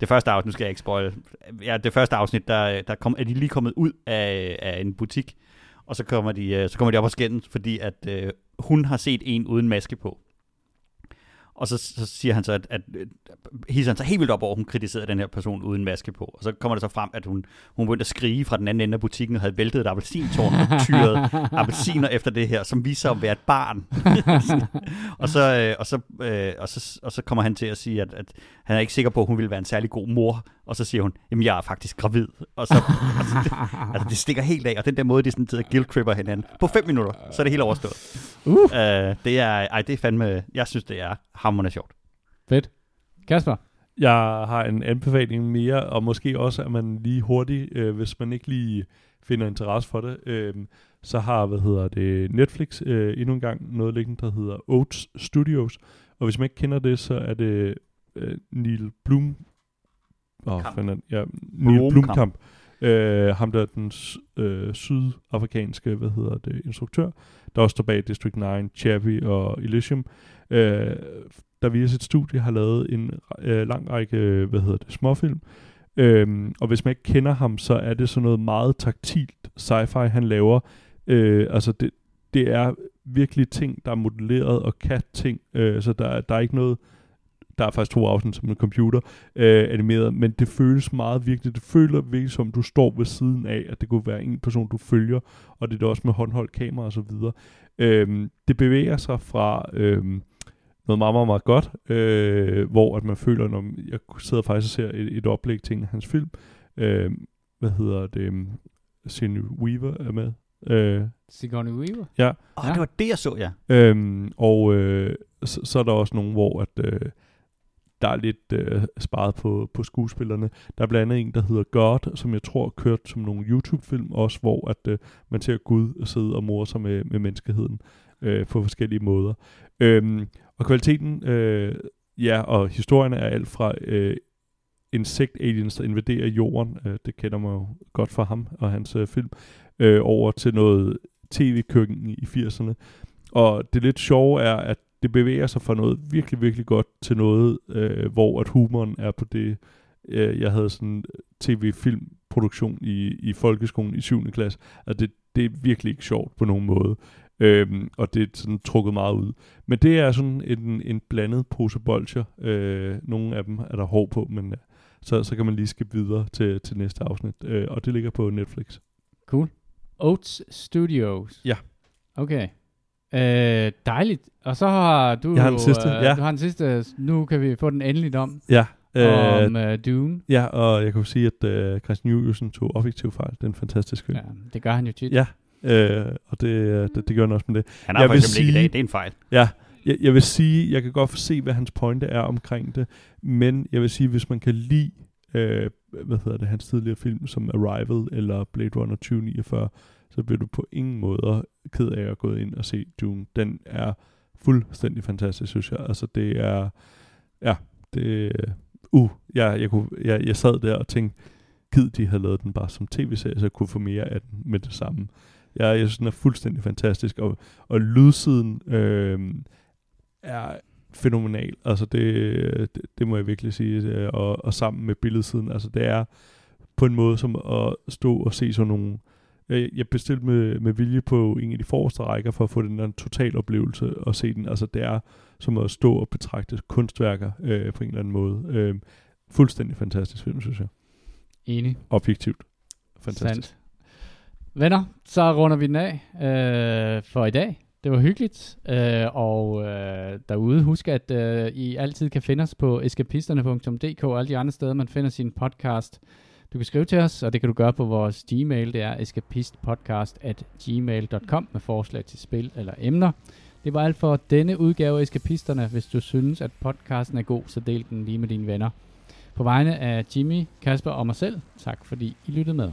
Det første afsnit, nu skal jeg ikke spoil. Ja, det første afsnit, der, der kom, er de lige kommet ud af, af en butik, og så kommer de, øh, så kommer de op og skændes, fordi at øh, hun har set en uden maske på. Og så, så siger han så, at, at øh, hisser han sig helt vildt op over, at hun kritiserede den her person uden maske på. Og så kommer det så frem, at hun, hun begyndte at skrige fra den anden ende af butikken og havde væltet et appelsintårn og tyret appelsiner efter det her, som viser at være et barn. og, så, øh, og, så, øh, og, så, og så kommer han til at sige, at, at han er ikke sikker på, at hun vil være en særlig god mor. Og så siger hun, jamen jeg er faktisk gravid. Og så, altså, det, altså, det stikker helt af. Og den der måde, de sådan sidder guilt tripper hinanden. På fem minutter, så er det helt overstået. Uh. Øh, det er, ej, det er fandme, jeg synes, det er hammerende sjovt. Fedt. Kasper? Jeg har en anbefaling mere, og måske også, at man lige hurtigt, øh, hvis man ikke lige finder interesse for det, øh, så har, hvad hedder det, Netflix øh, endnu en gang noget liggende, der hedder Oats Studios. Og hvis man ikke kender det, så er det øh, Neil Blum... Åh, fanden, ja, Neil Blomkamp. Blumkamp. Øh, ham der er den øh, sydafrikanske, hvad hedder det, instruktør, der også står bag District 9, Chappie og Elysium. Øh, der via sit studie har lavet en øh, lang række, hvad hedder det, småfilm. Øhm, og hvis man ikke kender ham, så er det sådan noget meget taktilt sci-fi, han laver. Øh, altså det, det er virkelig ting, der er modelleret og kan ting. Øh, så der, der er ikke noget, der er faktisk to afsnit som en computer øh, animeret, men det føles meget virkelig. Det føler virkelig som, du står ved siden af, at det kunne være en person, du følger, og det er det også med håndholdt kamera og så videre. Øhm, det bevæger sig fra øhm, noget meget, meget, meget godt, øh, hvor at man føler, når jeg sidder faktisk og ser et, et oplæg til en af hans film, øh, hvad hedder det, um, Sinew Weaver er med, øh, Sigourney Weaver? Ja. oh, det var det, jeg så, ja. Øhm, og øh, så, så er der også nogle, hvor at, øh, der er lidt øh, sparet på, på skuespillerne. Der er blandt andet en, der hedder God, som jeg tror kørt som nogle YouTube-film også, hvor at, øh, man ser Gud sidde og mor sig med, med menneskeheden. øh, på forskellige måder. Øhm, og kvaliteten, øh, ja, og historien er alt fra øh, insekt-aliens, der invaderer jorden, øh, det kender man jo godt fra ham og hans øh, film, øh, over til noget tv-køkken i 80'erne. Og det lidt sjove er, at det bevæger sig fra noget virkelig, virkelig godt til noget, øh, hvor at humoren er på det, øh, jeg havde sådan tv-filmproduktion i, i folkeskolen i 7. klasse, at det, det er virkelig ikke sjovt på nogen måde. Øhm, og det er sådan trukket meget ud. Men det er sådan en, en blandet pose bolcher. Øh, nogle af dem er der hår på, men øh, så, så kan man lige skifte videre til, til næste afsnit. Øh, og det ligger på Netflix. Cool. Oats Studios. Ja. Okay. Øh, dejligt. Og så har du Jeg har den sidste, øh, ja. Du har den sidste. Nu kan vi få den endeligt om. Ja, øh, om øh, Dune. ja og jeg kan jo sige, at øh, Christian Juliusen tog objektiv fejl. Det er en fantastisk film. Ja, det gør han jo tit. Ja, øh, og det, øh, det, det gør han også med det. Han har Jeg for vil eksempel ikke i dag. Det er en fejl. Ja, jeg, jeg vil sige, jeg kan godt se, hvad hans pointe er omkring det, men jeg vil sige, hvis man kan lide, øh, hvad hedder det, hans tidligere film, som Arrival eller Blade Runner 2049, så bliver du på ingen måde ked af at gå ind og se Dune. Den er fuldstændig fantastisk, synes jeg. Altså, det er, ja, det, uh, jeg, jeg, kunne, jeg, jeg sad der og tænkte, gid de havde lavet den bare som tv-serie, så jeg kunne få mere af den med det samme. Jeg, jeg synes, den er fuldstændig fantastisk, og, og lydsiden øh, er fænomenal. Altså det, det, det må jeg virkelig sige. Øh, og, og sammen med billedsiden, altså det er på en måde som at stå og se sådan nogle... øh, jeg bestilte med, med vilje på en af de forreste rækker for at få den der total oplevelse og se den. Altså det er som at stå og betragte kunstværker øh, på en eller anden måde. Øh, fuldstændig fantastisk film, synes jeg. Enig. Objektivt. Fantastisk. Sandt. Venner, så runder vi den af øh, for i dag. Det var hyggeligt, øh, og øh, derude husk, at øh, I altid kan finde os på eskapisterne.dk og alle de andre steder, man finder sin podcast. Du kan skrive til os, og det kan du gøre på vores Gmail, det er escapistpodcast at gmail.com med forslag til spil eller emner. Det var alt for denne udgave af Eskapisterne. Hvis du synes, at podcasten er god, så del den lige med dine venner. På vegne af Jimmy, Kasper og mig selv, tak fordi I lyttede med.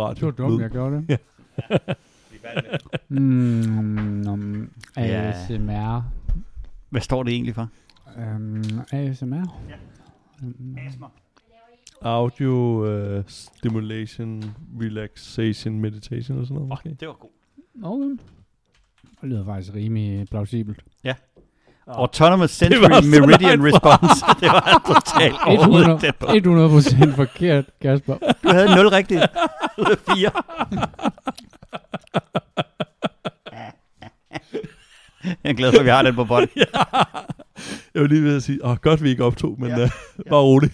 Radio. Det var dumt, jeg gjorde det. mm, um, Ja. ASMR. Hvad står det egentlig for? Um, ASMR? Ja. Um, Audio uh, stimulation, relaxation, meditation og sådan noget. måske. det var godt. okay. Det lyder faktisk rimelig plausibelt. Autonomous Det Sensory Meridian. Response. det var totalt overhovedet tæt på. 100, 100% forkert, Kasper. Du havde 0 rigtigt. Ud af 4. Jeg er glad for, at vi har den på bånd. Jeg var lige ved at sige, åh, godt vi ikke optog, men Ja. ja. uh, bare roligt.